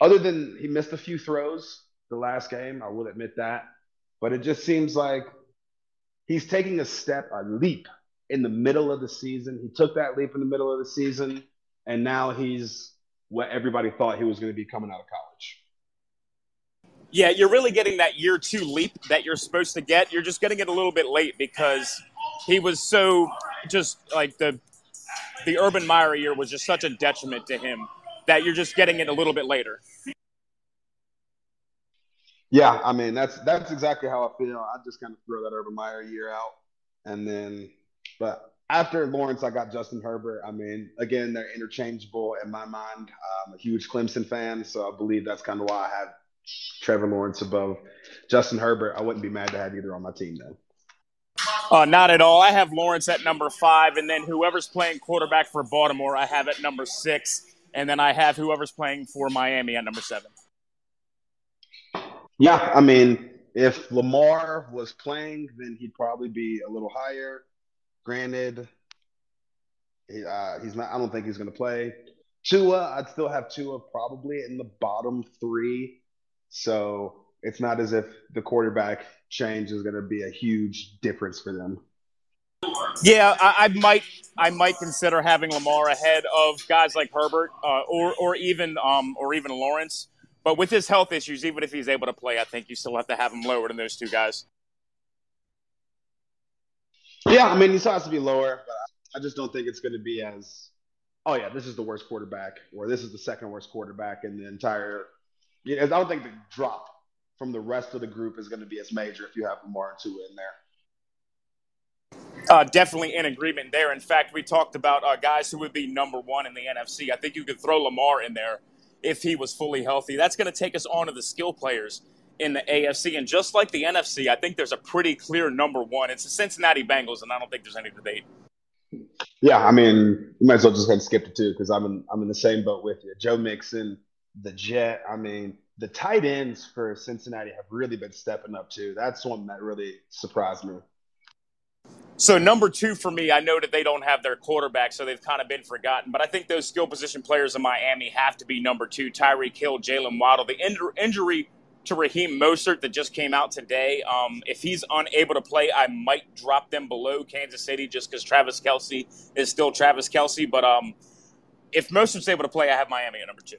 other than he missed a few throws the last game, I will admit that, but it just seems like he's taking a step, a leap in the middle of the season. He took that leap in the middle of the season, and now he's what everybody thought he was going to be coming out of college. Yeah, you're really getting that year two leap that you're supposed to get. You're just getting it a little bit late because he was so just like the the Urban Meyer year was just such a detriment to him that you're just getting it a little bit later. Yeah, I mean that's that's exactly how I feel. I just kind of throw that Urban Meyer year out, and then, but after Lawrence, I got Justin Herbert. I mean, again, they're interchangeable in my mind. I'm a huge Clemson fan, so I believe that's kind of why I have Trevor Lawrence above Justin Herbert. I wouldn't be mad to have either on my team though. Uh, not at all. I have Lawrence at number five, and then whoever's playing quarterback for Baltimore, I have at number six, and then I have whoever's playing for Miami at number seven. Yeah, I mean, if Lamar was playing, then he'd probably be a little higher. Granted, uh, he's not. I don't think he's going to play. Tua, I'd still have Tua probably in the bottom three. So it's not as if the quarterback change is going to be a huge difference for them. Yeah, I, I, might I might consider having Lamar ahead of guys like Herbert uh, or or even um, or even Lawrence. But with his health issues, even if he's able to play, I think you still have to have him lower than those two guys. Yeah, I mean, he still has to be lower, but I just don't think it's going to be as, oh yeah, this is the worst quarterback, or this is the second worst quarterback in the entire. I don't think the drop from the rest of the group is going to be as major if you have Lamar and Tua in there. Uh, definitely in agreement there. In fact, we talked about uh, guys who would be number one in the NFC. I think you could throw Lamar in there if he was fully healthy. That's going to take us on to the skill players in the AFC. And just like the NFC, I think there's a pretty clear number one. It's the Cincinnati Bengals, and I don't think there's any debate. Yeah, I mean, you might as well just head skip it too because I'm in I'm in the same boat with you. Joe Mixon, the Jet. I mean, the tight ends for Cincinnati have really been stepping up too. That's one that really surprised me. So number two for me, I know that they don't have their quarterback, so they've kind of been forgotten. But I think those skill position players in Miami have to be number two: Tyreek Hill, Jalen Waddle. The injury to Raheem Mostert that just came out today. Um, if he's unable to play, I might drop them below Kansas City just because Travis Kelce is still Travis Kelce. But um, if Mostert's able to play, I have Miami at number two.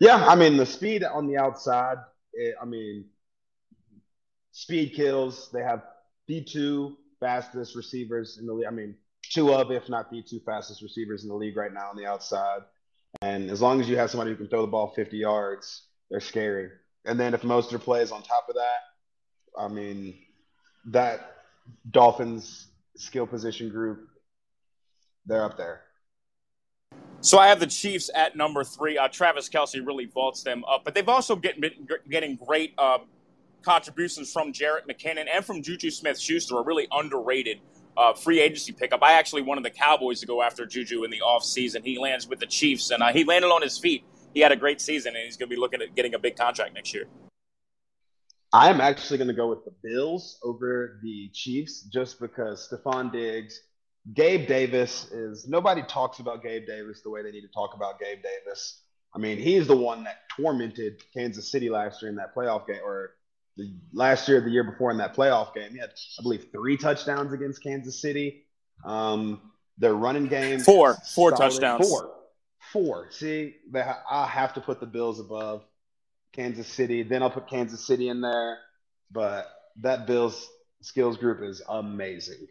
Yeah, I mean the speed on the outside. It, I mean, speed kills. They have the two fastest receivers in the league. I mean, two of, if not the two fastest receivers in the league right now on the outside. And as long as you have somebody who can throw the ball 50 yards, they're scary. And then if Mostert plays on top of that, I mean, that Dolphins skill position group, they're up there. So I have the Chiefs at number three. Uh, Travis Kelce really vaults them up, but they've also get, getting great uh, contributions from Jerick McKinnon and from Juju Smith Schuster, a really underrated uh, free agency pickup. I actually wanted the Cowboys to go after Juju in the offseason. He lands with the Chiefs, and uh, he landed on his feet he had a great season, and he's going to be looking at getting a big contract next year. I am actually going to go with the Bills over the Chiefs just because Stefon Diggs, Gabe Davis is nobody talks about Gabe Davis the way they need to talk about Gabe Davis. I mean, he's the one that tormented Kansas City last year in that playoff game, or the last year, the year before in that playoff game. He had, I believe, three touchdowns against Kansas City. Um, their running game, four, four solid. touchdowns, four. Four. See, they ha- I have to put the Bills above Kansas City. Then I'll put Kansas City in there. But that Bills skills group is amazing.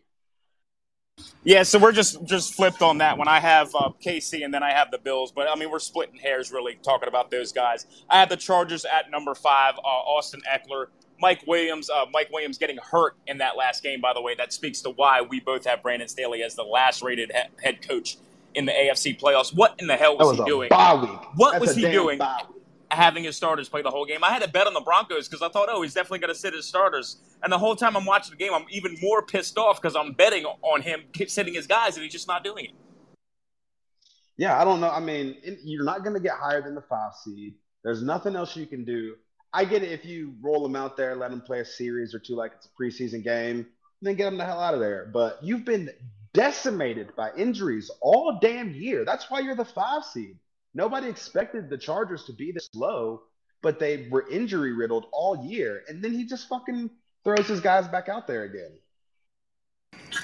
Yeah, so we're just just flipped on that one. I have uh, KC and then I have the Bills, but I mean we're splitting hairs really talking about those guys. I have the Chargers at number five. Uh, Austin Ekeler, Mike Williams. Uh, Mike Williams getting hurt in that last game, by the way. That speaks to why we both have Brandon Staley as the last rated he- head coach in the AFC playoffs. What in the hell was, was he doing? What That's was he doing? Having his starters play the whole game. I had to bet on the Broncos because I thought, oh, he's definitely going to sit his starters. And the whole time I'm watching the game, I'm even more pissed off because I'm betting on him sitting his guys and he's just not doing it. Yeah, I don't know. I mean, you're not going to get higher than the five seed. There's nothing else you can do. I get it if you roll them out there, let them play a series or two like it's a preseason game, then get them the hell out of there. But you've been decimated by injuries all damn year. That's why you're the five seed. Nobody expected the Chargers to be this low, but they were injury riddled all year. And then he just fucking throws his guys back out there again.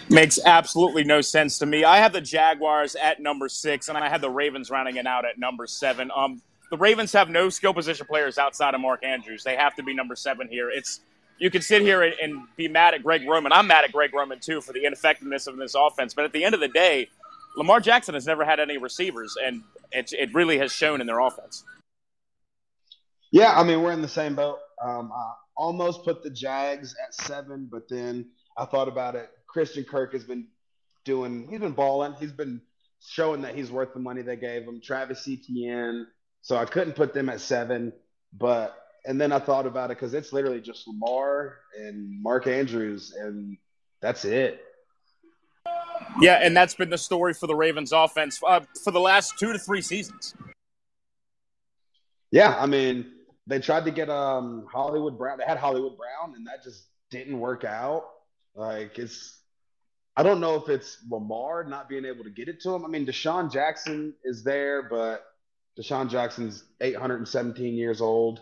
Makes absolutely no sense to me. I have the Jaguars at number six, and I had the Ravens rounding it out at number seven. Um, the Ravens have no skill position players outside of Mark Andrews. They have to be number seven here. It's you can sit here and, be mad at Greg Roman. I'm mad at Greg Roman too for the ineffectiveness of this offense. But at the end of the day, Lamar Jackson has never had any receivers, and it, it really has shown in their offense. Yeah, I mean we're in the same boat. Um, I almost put the Jags at seven, but then I thought about it. Christian Kirk has been doing. He's been balling. He's been showing that he's worth the money they gave him. Travis Etienne. So I couldn't put them at seven, but and then I thought about it because it's literally just Lamar and Mark Andrews, and that's it. Yeah, and that's been the story for the Ravens offense uh, for the last two to three seasons. Yeah, I mean, they tried to get um Hollywood Brown. They had Hollywood Brown, and that just didn't work out. Like it's, I don't know if it's Lamar not being able to get it to him. I mean, DeSean Jackson is there, but DeSean Jackson's 817 years old.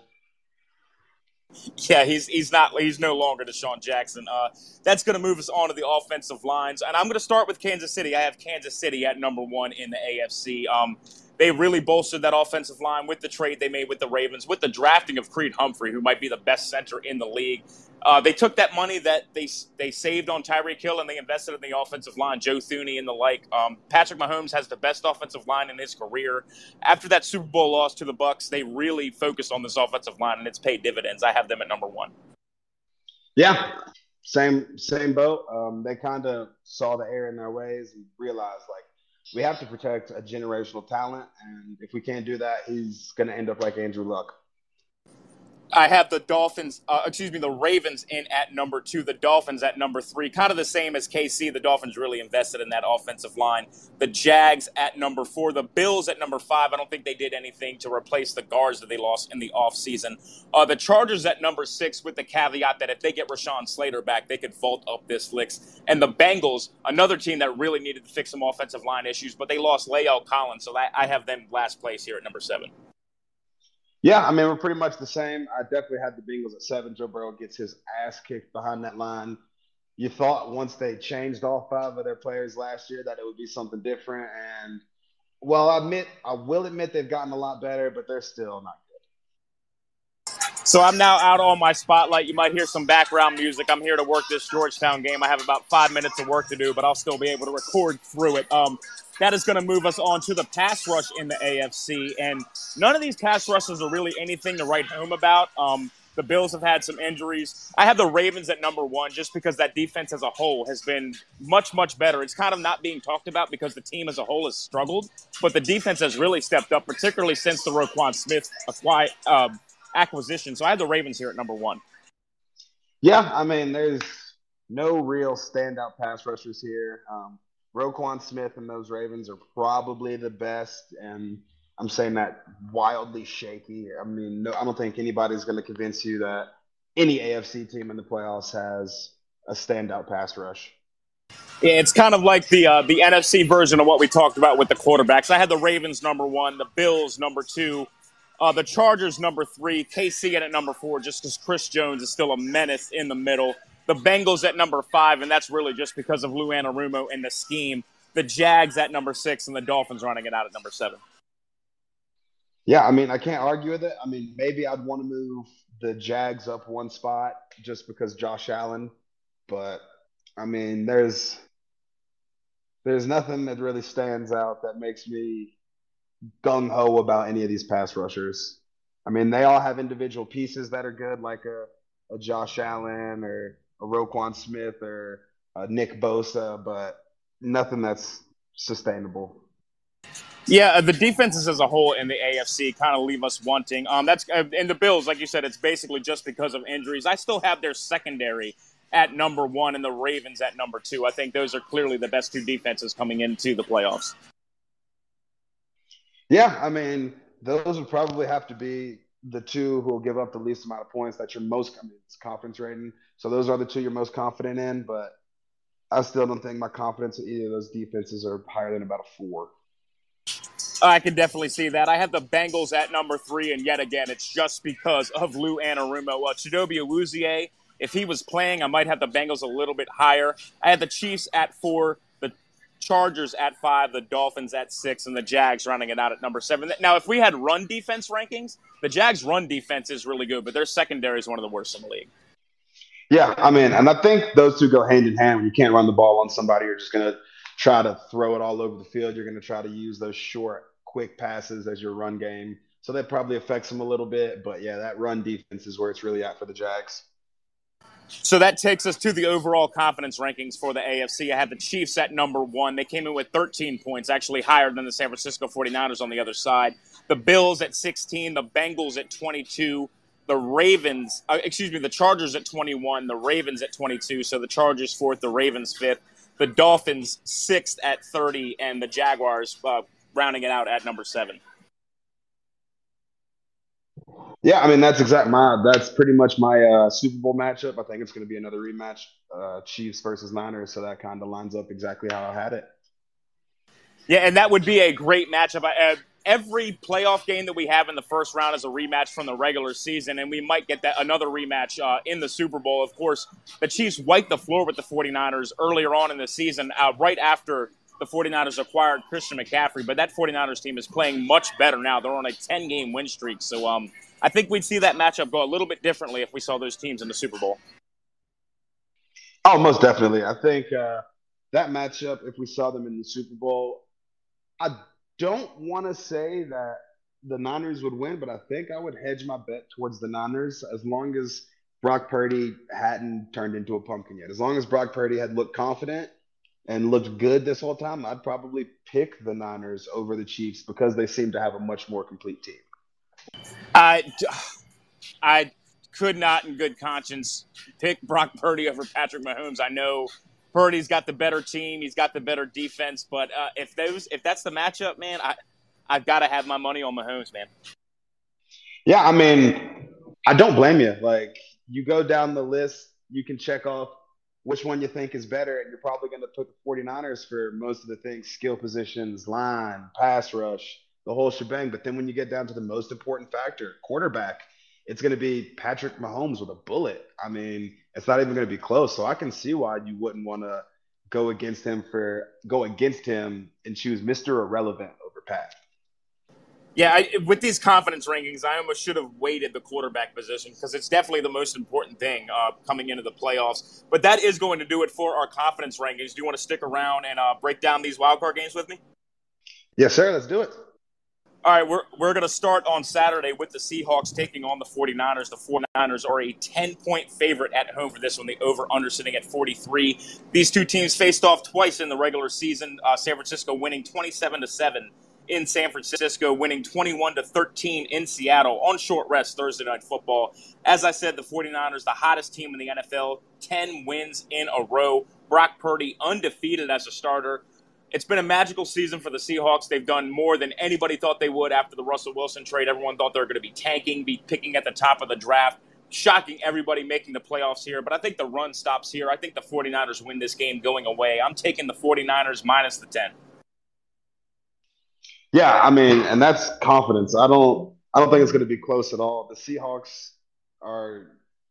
Yeah, he's he's not he's no longer DeSean Jackson. Uh, that's going to move us on to the offensive lines, and I'm going to start with Kansas City. I have Kansas City at number one in the AFC. Um, they really bolstered that offensive line with the trade they made with the Ravens, with the drafting of Creed Humphrey, who might be the best center in the league. Uh, they took that money that they they saved on Tyreek Hill and they invested in the offensive line, Joe Thuney and the like. Um, Patrick Mahomes has the best offensive line in his career. After that Super Bowl loss to the Bucks, they really focused on this offensive line and it's paid dividends. I have them at number one. Yeah, same same boat. Um, they kind of saw the error in their ways and realized like we have to protect a generational talent, and if we can't do that, he's going to end up like Andrew Luck. I have the Dolphins, uh, excuse me, the Ravens in at number two, the Dolphins at number three. Kind of the same as KC. The Dolphins really invested in that offensive line. The Jags at number four, the Bills at number five. I don't think they did anything to replace the guards that they lost in the offseason. Uh, the Chargers at number six, with the caveat that if they get Rashawn Slater back, they could vault up this list. And the Bengals, another team that really needed to fix some offensive line issues, but they lost La'el Collins, so I, I have them last place here at number seven. Yeah, I mean we're pretty much the same. I definitely had the Bengals at seven. Joe Burrow gets his ass kicked behind that line. You thought once they changed all five of their players last year that it would be something different, and well, I admit I will admit they've gotten a lot better, but they're still not good. So I'm now out on my spotlight. You might hear some background music. I'm here to work this Georgetown game. I have about five minutes of work to do, but I'll still be able to record through it. Um, that is going to move us on to the pass rush in the AFC. And none of these pass rushes are really anything to write home about. Um, the Bills have had some injuries. I have the Ravens at number one just because that defense as a whole has been much, much better. It's kind of not being talked about because the team as a whole has struggled, but the defense has really stepped up, particularly since the Roquan Smith uh, acquisition. So I have the Ravens here at number one. Yeah, I mean, there's no real standout pass rushers here. Um, Roquan Smith and those Ravens are probably the best, and I'm saying that wildly shaky. I mean, no, I don't think anybody's going to convince you that any AFC team in the playoffs has a standout pass rush. Yeah, it's kind of like the uh, the NFC version of what we talked about with the quarterbacks. I had the Ravens number one, the Bills number two, uh, the Chargers number three, KC at number four, just because Chris Jones is still a menace in the middle the Bengals at number five, and that's really just because of Lou Anarumo and the scheme. The Jags at number six, and the Dolphins running it out at number seven. Yeah, I mean, I can't argue with it. I mean, maybe I'd want to move the Jags up one spot just because Josh Allen, but I mean, there's there's nothing that really stands out that makes me gung ho about any of these pass rushers. I mean, they all have individual pieces that are good, like a, a Josh Allen or a Roquan Smith or a Nick Bosa, but nothing that's sustainable. Yeah, the defenses as a whole in the AFC kind of leave us wanting. Um, that's uh, in the Bills, like you said, it's basically just because of injuries. I still have their secondary at number one and the Ravens at number two. I think those are clearly the best two defenses coming into the playoffs. Yeah, I mean, those would probably have to be the two who will give up the least amount of points that you're most I confidence rating. So those are the two you're most confident in, but I still don't think my confidence in either of those defenses are higher than about a four. I can definitely see that. I have the Bengals at number three, and yet again, it's just because of Lou Anarumo. Uh, Chidobe Awuzie, if he was playing, I might have the Bengals a little bit higher. I had the Chiefs at four. Chargers at five, the Dolphins at six, and the Jags running it out at number seven. Now, if we had run defense rankings, the Jags' run defense is really good, but their secondary is one of the worst in the league. Yeah, I mean, and I think those two go hand in hand. When you can't run the ball on somebody, you're just going to try to throw it all over the field. You're going to try to use those short, quick passes as your run game. So that probably affects them a little bit. But yeah, that run defense is where it's really at for the Jags. So that takes us to the overall confidence rankings for the AFC. I have the Chiefs at number one. They came in with 13 points, actually higher than the San Francisco 49ers on the other side. The Bills at 16, the Bengals at 22, the Ravens, uh, excuse me, the Chargers at 21, the Ravens at 22. So the Chargers fourth, the Ravens fifth, the Dolphins sixth at 30, and the Jaguars uh, rounding it out at number seven. Yeah, I mean that's exact my that's pretty much my uh, Super Bowl matchup. I think it's going to be another rematch, uh, Chiefs versus Niners. So that kind of lines up exactly how I had it. Yeah, and that would be a great matchup. Uh, every playoff game that we have in the first round is a rematch from the regular season, and we might get that another rematch uh, in the Super Bowl. Of course, the Chiefs wiped the floor with the 49ers earlier on in the season, uh, right after the 49ers acquired Christian McCaffrey. But that 49ers team is playing much better now. They're on a 10 game win streak. So um, I think we'd see that matchup go a little bit differently if we saw those teams in the Super Bowl. Oh, most definitely. I think uh, that matchup, if we saw them in the Super Bowl, I don't want to say that the Niners would win, but I think I would hedge my bet towards the Niners as long as Brock Purdy hadn't turned into a pumpkin yet. As long as Brock Purdy had looked confident and looked good this whole time, I'd probably pick the Niners over the Chiefs because they seem to have a much more complete team. I, I could not, in good conscience, pick Brock Purdy over Patrick Mahomes. I know Purdy's got the better team, he's got the better defense, but uh, if those, if that's the matchup, man, I, I've got to have my money on Mahomes, man. Yeah, I mean, I don't blame you. Like you go down the list, you can check off which one you think is better, and you're probably going to put the 49ers for most of the things skill positions, line, pass rush, the whole shebang. But then when you get down to the most important factor, quarterback, it's going to be Patrick Mahomes with a bullet. I mean, it's not even going to be close. So I can see why you wouldn't want to go against him for go against him and choose Mr. Irrelevant over Pat. Yeah, I, with these confidence rankings, I almost should have weighted the quarterback position because it's definitely the most important thing uh, coming into the playoffs. But that is going to do it for our confidence rankings. Do you want to stick around and uh, break down these wildcard games with me? Yes, sir. Let's do it. All right, we're, we're going to start on Saturday with the Seahawks taking on the 49ers. The 49ers are a 10 point favorite at home for this one. The over under sitting at 43. These two teams faced off twice in the regular season. Uh, San Francisco winning 27 to 7 in San Francisco, winning 21 to 13 in Seattle on short rest Thursday night football. As I said, the 49ers, the hottest team in the NFL, 10 wins in a row. Brock Purdy undefeated as a starter. It's been a magical season for the Seahawks. They've done more than anybody thought they would after the Russell Wilson trade. Everyone thought they were going to be tanking, be picking at the top of the draft. Shocking everybody making the playoffs here, but I think the run stops here. I think the 49ers win this game going away. I'm taking the 49ers minus the 10. Yeah, I mean, and that's confidence. I don't I don't think it's going to be close at all. The Seahawks are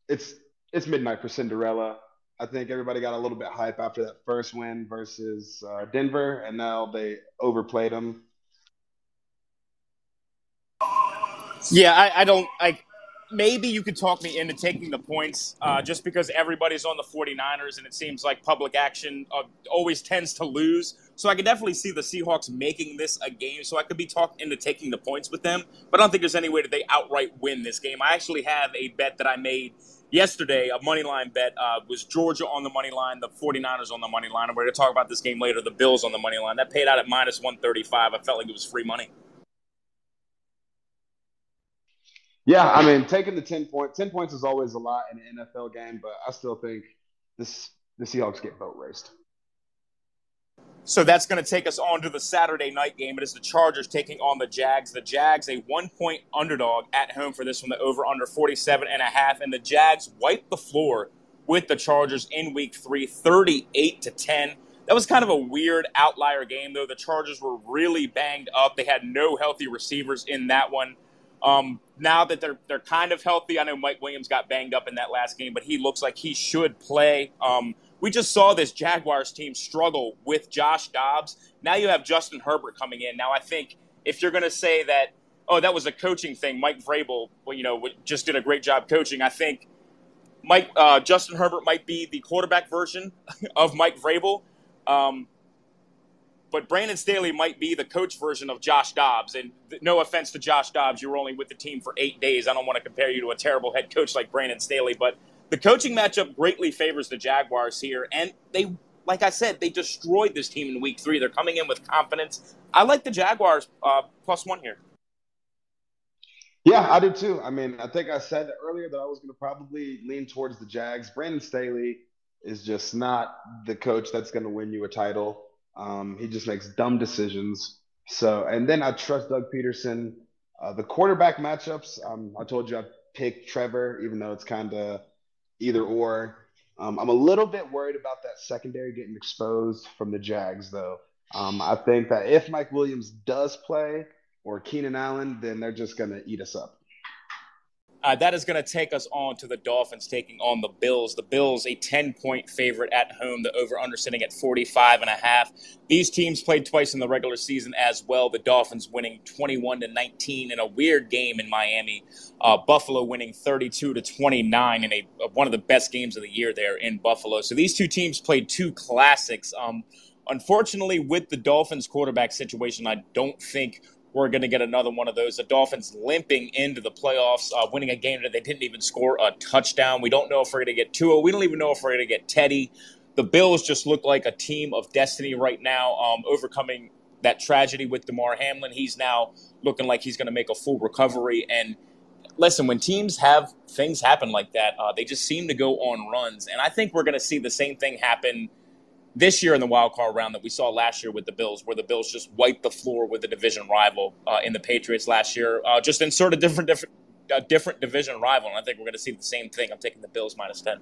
it's it's midnight for Cinderella. I think everybody got a little bit hype after that first win versus uh, Denver, and now they overplayed them. Yeah, I, I don't. like. maybe you could talk me into taking the points uh, just because everybody's on the 49ers and it seems like public action uh, always tends to lose. So I could definitely see the Seahawks making this a game. So I could be talked into taking the points with them. But I don't think there's any way that they outright win this game. I actually have a bet that I made yesterday, a money line bet uh, was Georgia on the money line, the 49ers on the money line. And we're going to talk about this game later, the Bills on the money line. That paid out at minus 135. I felt like it was free money. Yeah, I mean, taking the ten points, ten points is always a lot in an NFL game, but I still think this the Seahawks get boat raced. So that's going to take us on to the Saturday night game. It is the Chargers taking on the Jags. The Jags, a one point underdog at home for this one, the over under 47 and a half. And the Jags wiped the floor with the Chargers in week three, 38 to 10. That was kind of a weird outlier game, though. The Chargers were really banged up. They had no healthy receivers in that one. Um, now that they're they're kind of healthy, I know Mike Williams got banged up in that last game, but he looks like he should play. Um, we just saw this Jaguars team struggle with Josh Dobbs. Now you have Justin Herbert coming in. Now I think if you're going to say that, oh, that was a coaching thing, Mike Vrabel, well, you know, just did a great job coaching. I think Mike uh, Justin Herbert might be the quarterback version of Mike Vrabel. Um, but Brandon Staley might be the coach version of Josh Dobbs. And no offense to Josh Dobbs, you were only with the team for eight days. I don't want to compare you to a terrible head coach like Brandon Staley, but the coaching matchup greatly favors the Jaguars here. And they, like I said, they destroyed this team in week three. They're coming in with confidence. I like the Jaguars uh, plus one here. Yeah, I do too. I mean, I think I said earlier that I was going to probably lean towards the Jags. Brandon Staley is just not the coach that's going to win you a title. Um, he just makes dumb decisions. So, and then I trust Doug Pederson. Uh, the quarterback matchups, um, I told you I picked Trevor, even though it's kind of either or. Um, I'm a little bit worried about that secondary getting exposed from the Jags, though. Um, I think that if Mike Williams does play or Keenan Allen, then they're just going to eat us up. Uh, that is going to take us on to the Dolphins taking on the Bills. The Bills, a 10 point favorite at home, the over under sitting at 45 and a half. These teams played twice in the regular season as well. The Dolphins winning 21 to 19 in a weird game in Miami. Uh, Buffalo winning 32 to 29 in a one of the best games of the year there in Buffalo. So these two teams played two classics. Um, unfortunately, with the Dolphins quarterback situation, I don't think we're going to get another one of those. The Dolphins limping into the playoffs, uh, winning a game that they didn't even score a touchdown. We don't know if we're going to get Tua. We don't even know if we're going to get Teddy. The Bills just look like a team of destiny right now, um, overcoming that tragedy with Damar Hamlin. He's now looking like he's going to make a full recovery. And listen, when teams have things happen like that, uh, they just seem to go on runs. And I think we're going to see the same thing happen – this year in the wild card round that we saw last year with the Bills, where the Bills just wiped the floor with the division rival uh, in the Patriots last year. Uh, just insert a different, different, uh, different division rival, and I think we're going to see the same thing. I'm taking the Bills minus ten.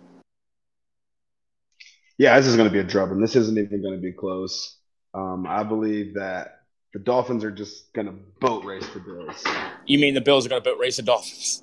Yeah, this is going to be a drubbing. This isn't even going to be close. Um, I believe that the Dolphins are just going to boat race the Bills. You mean the Bills are going to boat race the Dolphins?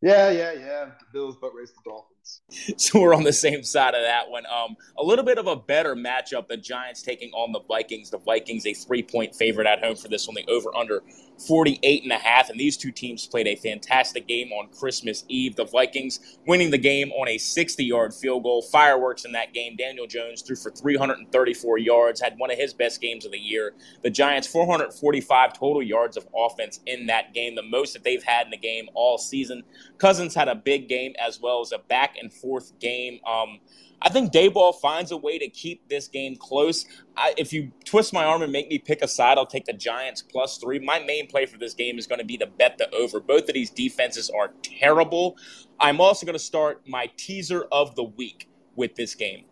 Yeah, yeah, yeah. The Bills boat race the Dolphins. so we're on the same side of that one. Um, a little bit of a better matchup. The Giants taking on the Vikings. The Vikings a three point favorite at home for this one. The over under 48 and a half. And these two teams played a fantastic game on Christmas Eve. The Vikings winning the game on a 60 yard field goal. Fireworks in that game. Daniel Jones threw for 334 yards, had one of his best games of the year. The Giants 445 total yards of offense in that game, the most that they've had in the game all season. Cousins had a big game as well as a back and forth game. Um, I think Daboll finds a way to keep this game close. I, if you twist my arm and make me pick a side, I'll take the Giants plus three. My main play for this game is going to be to bet the over. Both of these defenses are terrible. I'm also going to start my teaser of the week with this game.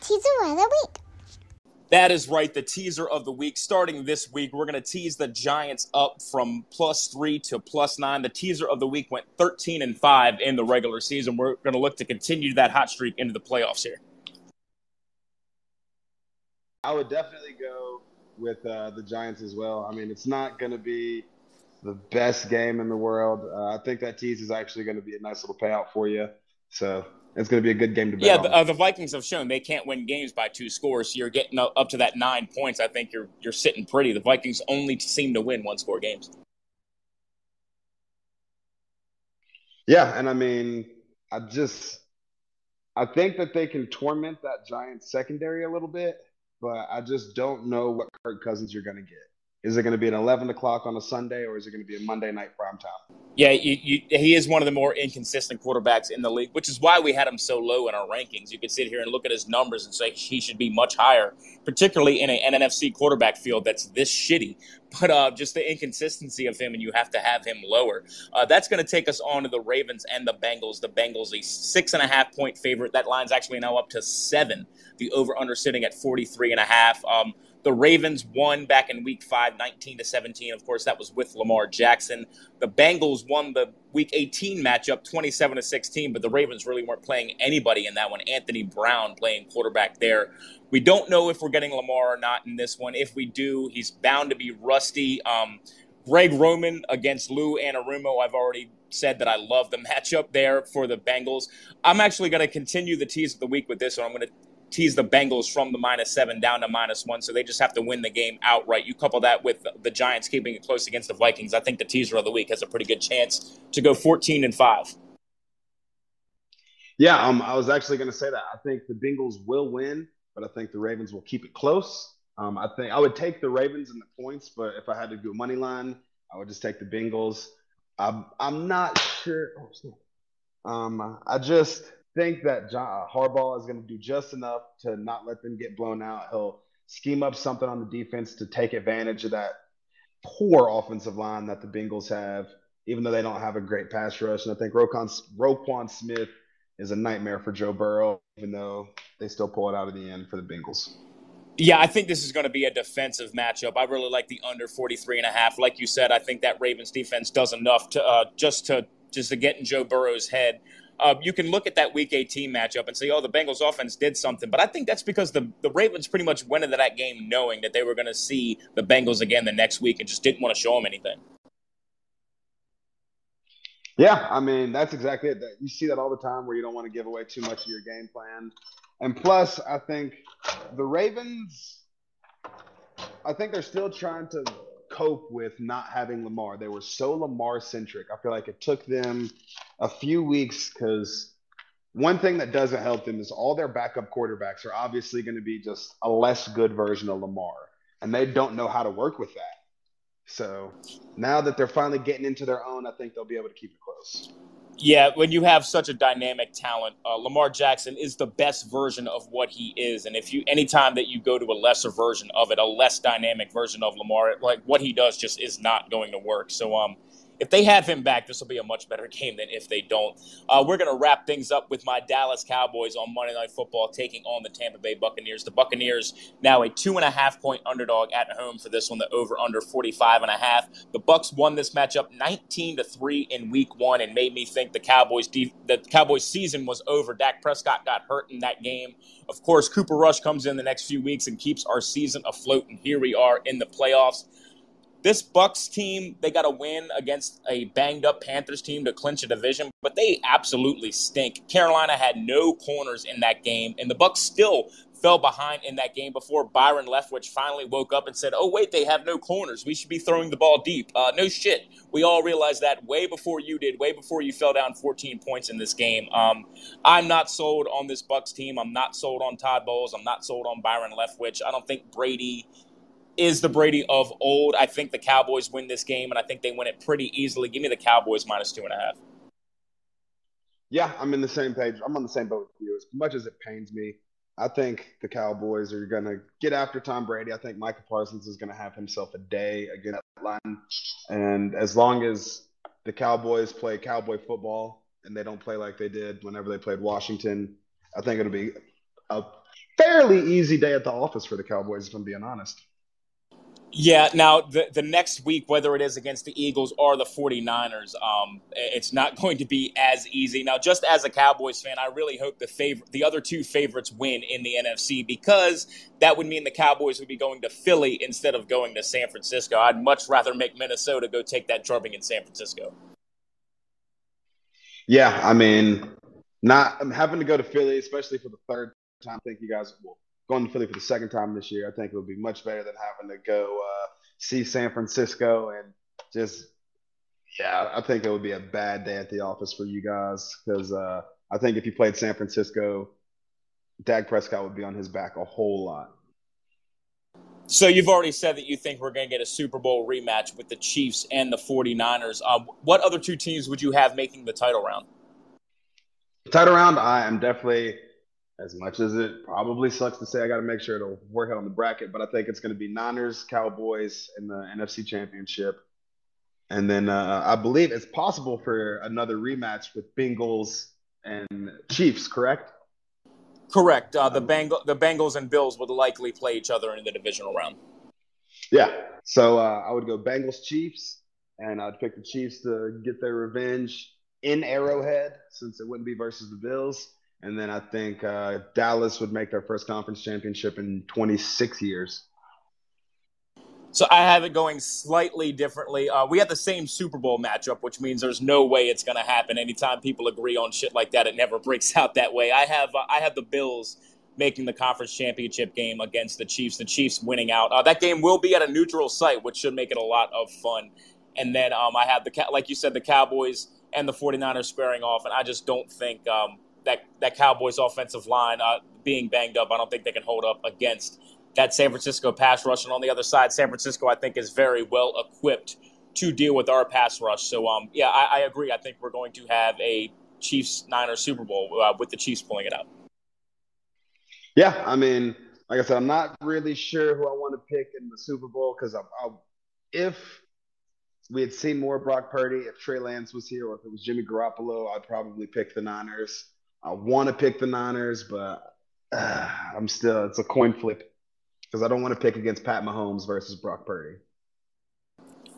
Teaser of the week. That is right. The teaser of the week. Starting this week, we're going to tease the Giants up from plus three to plus nine. The teaser of the week went 13 and five in the regular season. We're going to look to continue that hot streak into the playoffs here. I would definitely go with uh, the Giants as well. I mean, it's not going to be the best game in the world. Uh, I think that tease is actually going to be a nice little payout for you. So it's going to be a good game to bet. Yeah, the, uh, the, Vikings have shown they can't win games by two scores. So you're getting up, up to that nine points. I think you're you're sitting pretty. The Vikings only seem to win one score games. Yeah, and I mean, I just I think that they can torment that Giants secondary a little bit, but I just don't know what Kirk Cousins you're going to get. Is it going to be an 11 o'clock on a Sunday or is it going to be a Monday night prime time? Yeah, you, you, he is one of the more inconsistent quarterbacks in the league, which is why we had him so low in our rankings. You could sit here and look at his numbers and say he should be much higher, particularly in an NFC quarterback field that's this shitty. But uh, just the inconsistency of him, and you have to have him lower. Uh, that's going to take us on to the Ravens and the Bengals. The Bengals, a six and a half point favorite. That line's actually now up to seven. The over under sitting at 43 and a half. Um, the Ravens won back in week five, 19 to 17. Of course, that was with Lamar Jackson. The Bengals won the week 18 matchup 27 to 16, but the Ravens really weren't playing anybody in that one. Anthony Brown playing quarterback there. We don't know if we're getting Lamar or not in this one. If we do, he's bound to be rusty. Um, Greg Roman against Lou Anarumo. I've already said that I love the matchup there for the Bengals. I'm actually going to continue the tease of the week with this one. I'm going to tease the Bengals from the minus seven down to minus one. So they just have to win the game outright. You couple that with the Giants keeping it close against the Vikings. I think the teaser of the week has a pretty good chance to go 14 and five. Yeah, um, I was actually going to say that. I think the Bengals will win, but I think the Ravens will keep it close. Um, I think I would take the Ravens and the points, but if I had to do a money line, I would just take the Bengals. I'm I'm not sure. Oh, um, I just think that John, uh, Harbaugh is going to do just enough to not let them get blown out. He'll scheme up something on the defense to take advantage of that poor offensive line that the Bengals have, even though they don't have a great pass rush. And I think Roquan, Roquan Smith is a nightmare for Joe Burrow, even though they still pull it out of the end for the Bengals. Yeah, I think this is going to be a defensive matchup. I really like the under 43 and a half. Like you said, I think that Ravens defense does enough to uh, just to just to get in Joe Burrow's head. Uh, you can look at that Week 18 matchup and say, "Oh, the Bengals offense did something," but I think that's because the the Ravens pretty much went into that game knowing that they were going to see the Bengals again the next week and just didn't want to show them anything. Yeah, I mean that's exactly it. You see that all the time where you don't want to give away too much of your game plan, and plus, I think the Ravens, I think they're still trying to cope with not having Lamar. They were so Lamar centric. I feel like it took them a few weeks because one thing that doesn't help them is all their backup quarterbacks are obviously going to be just a less good version of Lamar, and they don't know how to work with that. So now that they're finally getting into their own, I think they'll be able to keep it close. Yeah, when you have such a dynamic talent, uh, Lamar Jackson is the best version of what he is. And if you, anytime that you go to a lesser version of it, a less dynamic version of Lamar, like what he does just is not going to work. So, um, if they have him back, this will be a much better game than if they don't. Uh, we're going to wrap things up with my Dallas Cowboys on Monday Night Football taking on the Tampa Bay Buccaneers. The Buccaneers now a two and a half point underdog at home for this one. The over under 45 and a half. The Bucks won this matchup 19 to three in Week One and made me think the Cowboys de- the Cowboys season was over. Dak Prescott got hurt in that game. Of course, Cooper Rush comes in the next few weeks and keeps our season afloat. And here we are in the playoffs this Bucks team, they got a win against a banged up Panthers team to clinch a division, but they absolutely stink. Carolina had no corners in that game, and the Bucks still fell behind in that game before Byron Leftwich finally woke up and said, "Oh wait, they have no corners. We should be throwing the ball deep." Uh, no shit. We all realized that way before you did, way before you fell down 14 points in this game. Um, I'm not sold on this Bucks team. I'm not sold on Todd Bowles. I'm not sold on Byron Leftwich. I don't think Brady is the Brady of old. I think the Cowboys win this game, and I think they win it pretty easily. Give me the Cowboys minus two and a half. Yeah, I'm in the same page. I'm on the same boat with you. As much as it pains me, I think the Cowboys are going to get after Tom Brady. I think Micah Parsons is going to have himself a day against that line. And as long as the Cowboys play cowboy football and they don't play like they did whenever they played Washington, I think it'll be a fairly easy day at the office for the Cowboys, if I'm being honest. Yeah, now the, the next week, whether it is against the Eagles or the 49ers, um, it's not going to be as easy. Now, just as a Cowboys fan, I really hope the favorite, the other two favorites win in the NFC because that would mean the Cowboys would be going to Philly instead of going to San Francisco. I'd much rather make Minnesota go take that drubbing in San Francisco. Yeah, I mean, not I'm having to go to Philly, especially for the third time. I think you guys will going to Philly for the second time this year, I think it would be much better than having to go uh, see San Francisco and just, yeah, I think it would be a bad day at the office for you guys because uh, I think if you played San Francisco, Dak Prescott would be on his back a whole lot. So you've already said that you think we're going to get a Super Bowl rematch with the Chiefs and the 49ers. Uh, what other two teams would you have making the title round? Title round, I am definitely – as much as it probably sucks to say, I got to make sure it'll work out on the bracket, but I think it's going to be Niners, Cowboys in the NFC Championship. And then uh, I believe it's possible for another rematch with Bengals and Chiefs, correct? Correct. Uh, the, Bang- the Bengals and Bills would likely play each other in the divisional round. Yeah. So uh, I would go Bengals, Chiefs, and I'd pick the Chiefs to get their revenge in Arrowhead since it wouldn't be versus the Bills. And then I think uh, Dallas would make their first conference championship in 26 years. So I have it going slightly differently. Uh, we have the same Super Bowl matchup, which means there's no way it's going to happen. Anytime people agree on shit like that, it never breaks out that way. I have uh, I have the Bills making the conference championship game against the Chiefs. The Chiefs winning out. Uh, that game will be at a neutral site, which should make it a lot of fun. And then um, I have the like you said, the Cowboys and the 49ers squaring off, and I just don't think um, that that Cowboys offensive line. Uh, being banged up, I don't think they can hold up against that San Francisco pass rush. And on the other side, San Francisco, I think, is very well equipped to deal with our pass rush. So, um, yeah, I, I agree. I think we're going to have a Chiefs Niners Super Bowl uh, with the Chiefs pulling it out. Yeah, I mean, like I said, I'm not really sure who I want to pick in the Super Bowl because if we had seen more Brock Purdy, if Trey Lance was here, or if it was Jimmy Garoppolo, I'd probably pick the Niners. I want to pick the Niners, but uh, I'm still it's a coin flip because I don't want to pick against Pat Mahomes versus Brock Purdy.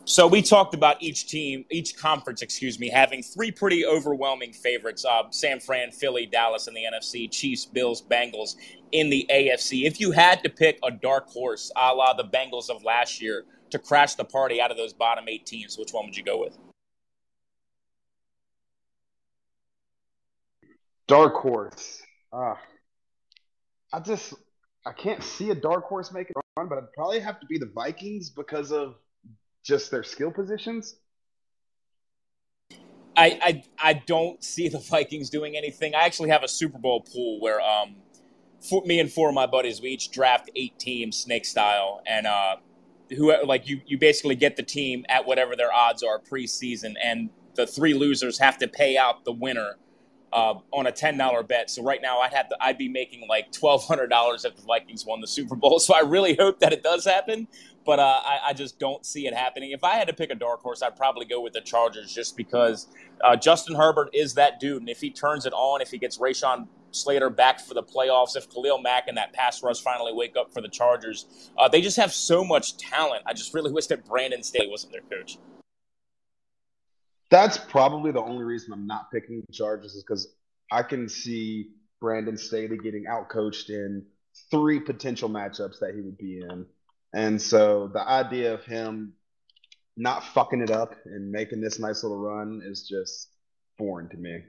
So we talked about each team, each conference, excuse me, having three pretty overwhelming favorites: uh, San Fran, Philly, Dallas in the NFC, Chiefs, Bills, Bengals in the AFC. If you had to pick a dark horse, a la the Bengals of last year, to crash the party out of those bottom eight teams, which one would you go with? Dark horse. Ah, I just I can't see a dark horse making a run, but it'd probably have to be the Vikings because of just their skill positions? I, I I don't see the Vikings doing anything. I actually have a Super Bowl pool where um, for me and four of my buddies, we each draft eight teams snake style, and uh, who like you you basically get the team at whatever their odds are preseason, and the three losers have to pay out the winner uh, on a ten dollar bet. So right now, I'd have to I'd be making like twelve hundred dollars if the Vikings won the Super Bowl. So I really hope that it does happen but uh, I, I, just don't see it happening. If I had to pick a dark horse, I'd probably go with the Chargers just because uh, Justin Herbert is that dude. And if he turns it on, if he gets Rashawn Slater back for the playoffs, if Khalil Mack and that pass rush finally wake up for the Chargers, uh, they just have so much talent. I just really wish that Brandon Staley wasn't their coach. That's probably the only reason I'm not picking the Chargers is because I can see Brandon Staley getting outcoached in three potential matchups that he would be in. And so the idea of him not fucking it up and making this nice little run is just foreign to me.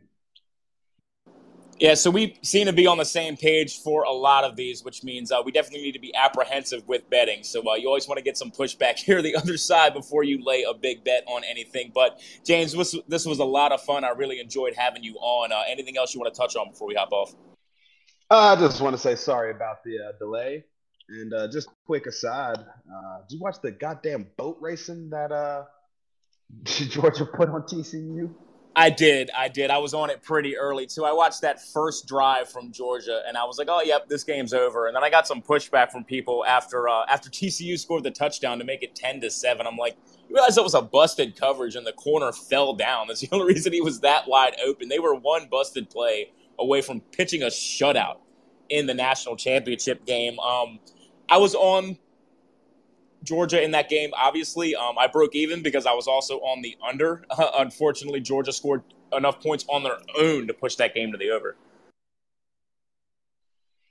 Yeah, so we seem to be on the same page for a lot of these, which means uh, we definitely need to be apprehensive with betting. So uh, you always want to get some pushback here the other side before you lay a big bet on anything. But James, this, this was a lot of fun. I really enjoyed having you on. Uh, anything else you want to touch on before we hop off? I just want to say sorry about the uh, delay. And uh, just quick aside, uh, did you watch the goddamn boat racing that uh, Georgia put on TCU? I did. I did. I was on it pretty early too. I watched that first drive from Georgia, and I was like, "Oh, yep, this game's over." And then I got some pushback from people after uh, after TCU scored the touchdown to make it ten to seven. I'm like, "You realize that was a busted coverage, and the corner fell down. That's the only reason he was that wide open. They were one busted play away from pitching a shutout in the national championship game." Um, I was on Georgia in that game. Obviously, um, I broke even because I was also on the under. Uh, unfortunately, Georgia scored enough points on their own to push that game to the over.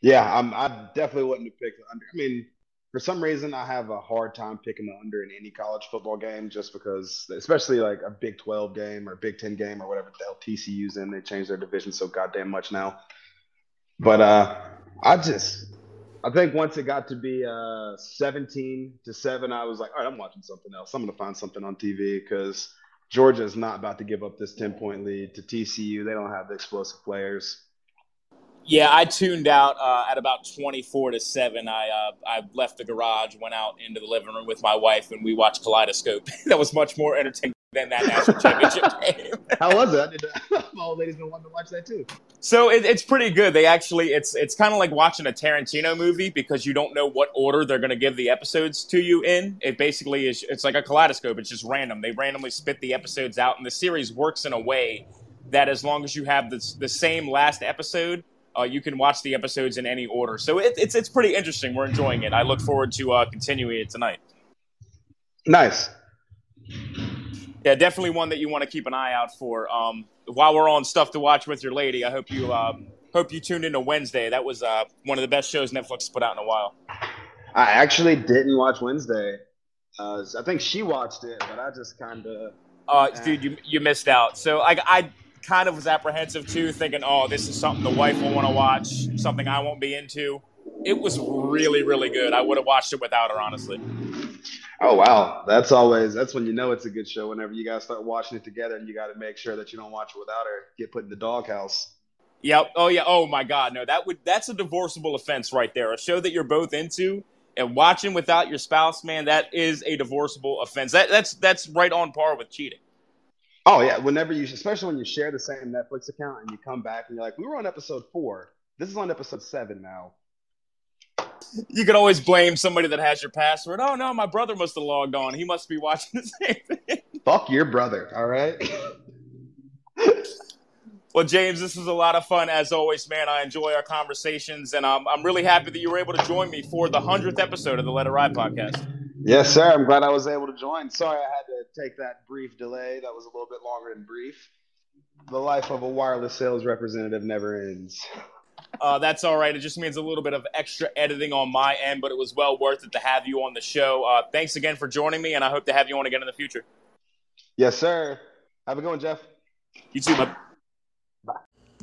Yeah, I'm, I definitely wouldn't have picked the under. I mean, for some reason, I have a hard time picking the under in any college football game, just because, especially like a Big 12 game or Big 10 game or whatever the hell TCU's in. They changed their division so goddamn much now. But uh, I just I think once it got to be uh, 17 to 7, I was like, all right, I'm watching something else. I'm going to find something on TV because Georgia is not about to give up this 10 point lead to TCU. They don't have the explosive players. Yeah, I tuned out uh, at about 24 to 7. I, uh, I left the garage, went out into the living room with my wife, and we watched Kaleidoscope. that was much more entertaining than that national championship game. How was it? My old lady's been wanting to watch that too. So it, it's pretty good. They actually, it's it's kind of like watching a Tarantino movie because you don't know what order they're going to give the episodes to you in. It basically is. It's like a kaleidoscope. It's just random. They randomly spit the episodes out, and the series works in a way that as long as you have the the same last episode. Uh, you can watch the episodes in any order, so it, it's it's pretty interesting. We're enjoying it. I look forward to uh, continuing it tonight. Nice. Yeah, definitely one that you want to keep an eye out for. Um, while we're on stuff to watch with your lady, I hope you um, hope you tuned into Wednesday. That was uh, one of the best shows Netflix put out in a while. I actually didn't watch Wednesday. Uh, I think she watched it, but I just kind of. Uh, eh. dude, you you missed out. So I, I kind of was apprehensive too, thinking, oh, this is something the wife will want to watch, something I won't be into. It was really, really good. I would have watched it without her, honestly. Oh wow, that's always that's when you know it's a good show. Whenever you guys start watching it together, and you got to make sure that you don't watch it without her, get put in the doghouse. Yep. Oh yeah. Oh my God. No, that would that's a divorceable offense right there. A show that you're both into and watching without your spouse, man, that is a divorceable offense. That that's that's right on par with cheating. Oh yeah. Whenever you, especially when you share the same Netflix account and you come back and you're like, we were on episode four. This is on episode seven now. You can always blame somebody that has your password. Oh no, my brother must have logged on. He must be watching the same thing. Fuck your brother. All right. Well, James, this was a lot of fun as always, man. I enjoy our conversations, and I'm, I'm really happy that you were able to join me for the hundredth episode of the Let It Ride podcast. Yes, sir. I'm glad I was able to join. Sorry, I had to take that brief delay. That was a little bit longer than brief. The life of a wireless sales representative never ends. Uh, that's all right. It just means a little bit of extra editing on my end, but it was well worth it to have you on the show. Uh, thanks again for joining me, and I hope to have you on again in the future. Yes, sir. Have a good one, Jeff. You too, bud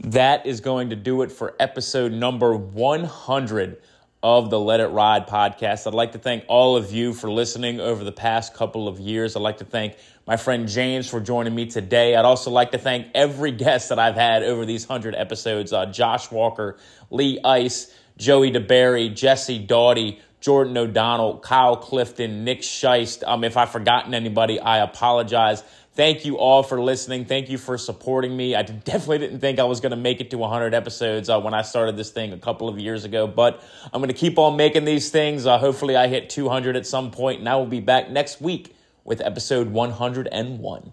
that is going to do it for episode number 100 of the Let It Ride podcast. I'd like to thank all of you for listening over the past couple of years. I'd like to thank my friend James for joining me today. I'd also like to thank every guest that I've had over these 100 episodes uh, Josh Walker, Lee Ice, Joey DeBerry, Jesse Doughty, Jordan O'Donnell, Kyle Clifton, Nick Scheist. Um, if I've forgotten anybody, I apologize. Thank you all for listening. Thank you for supporting me. I definitely didn't think I was going to make it to 100 episodes uh, when I started this thing a couple of years ago, but I'm going to keep on making these things. Uh, hopefully, I hit 200 at some point, and I will be back next week with episode 101.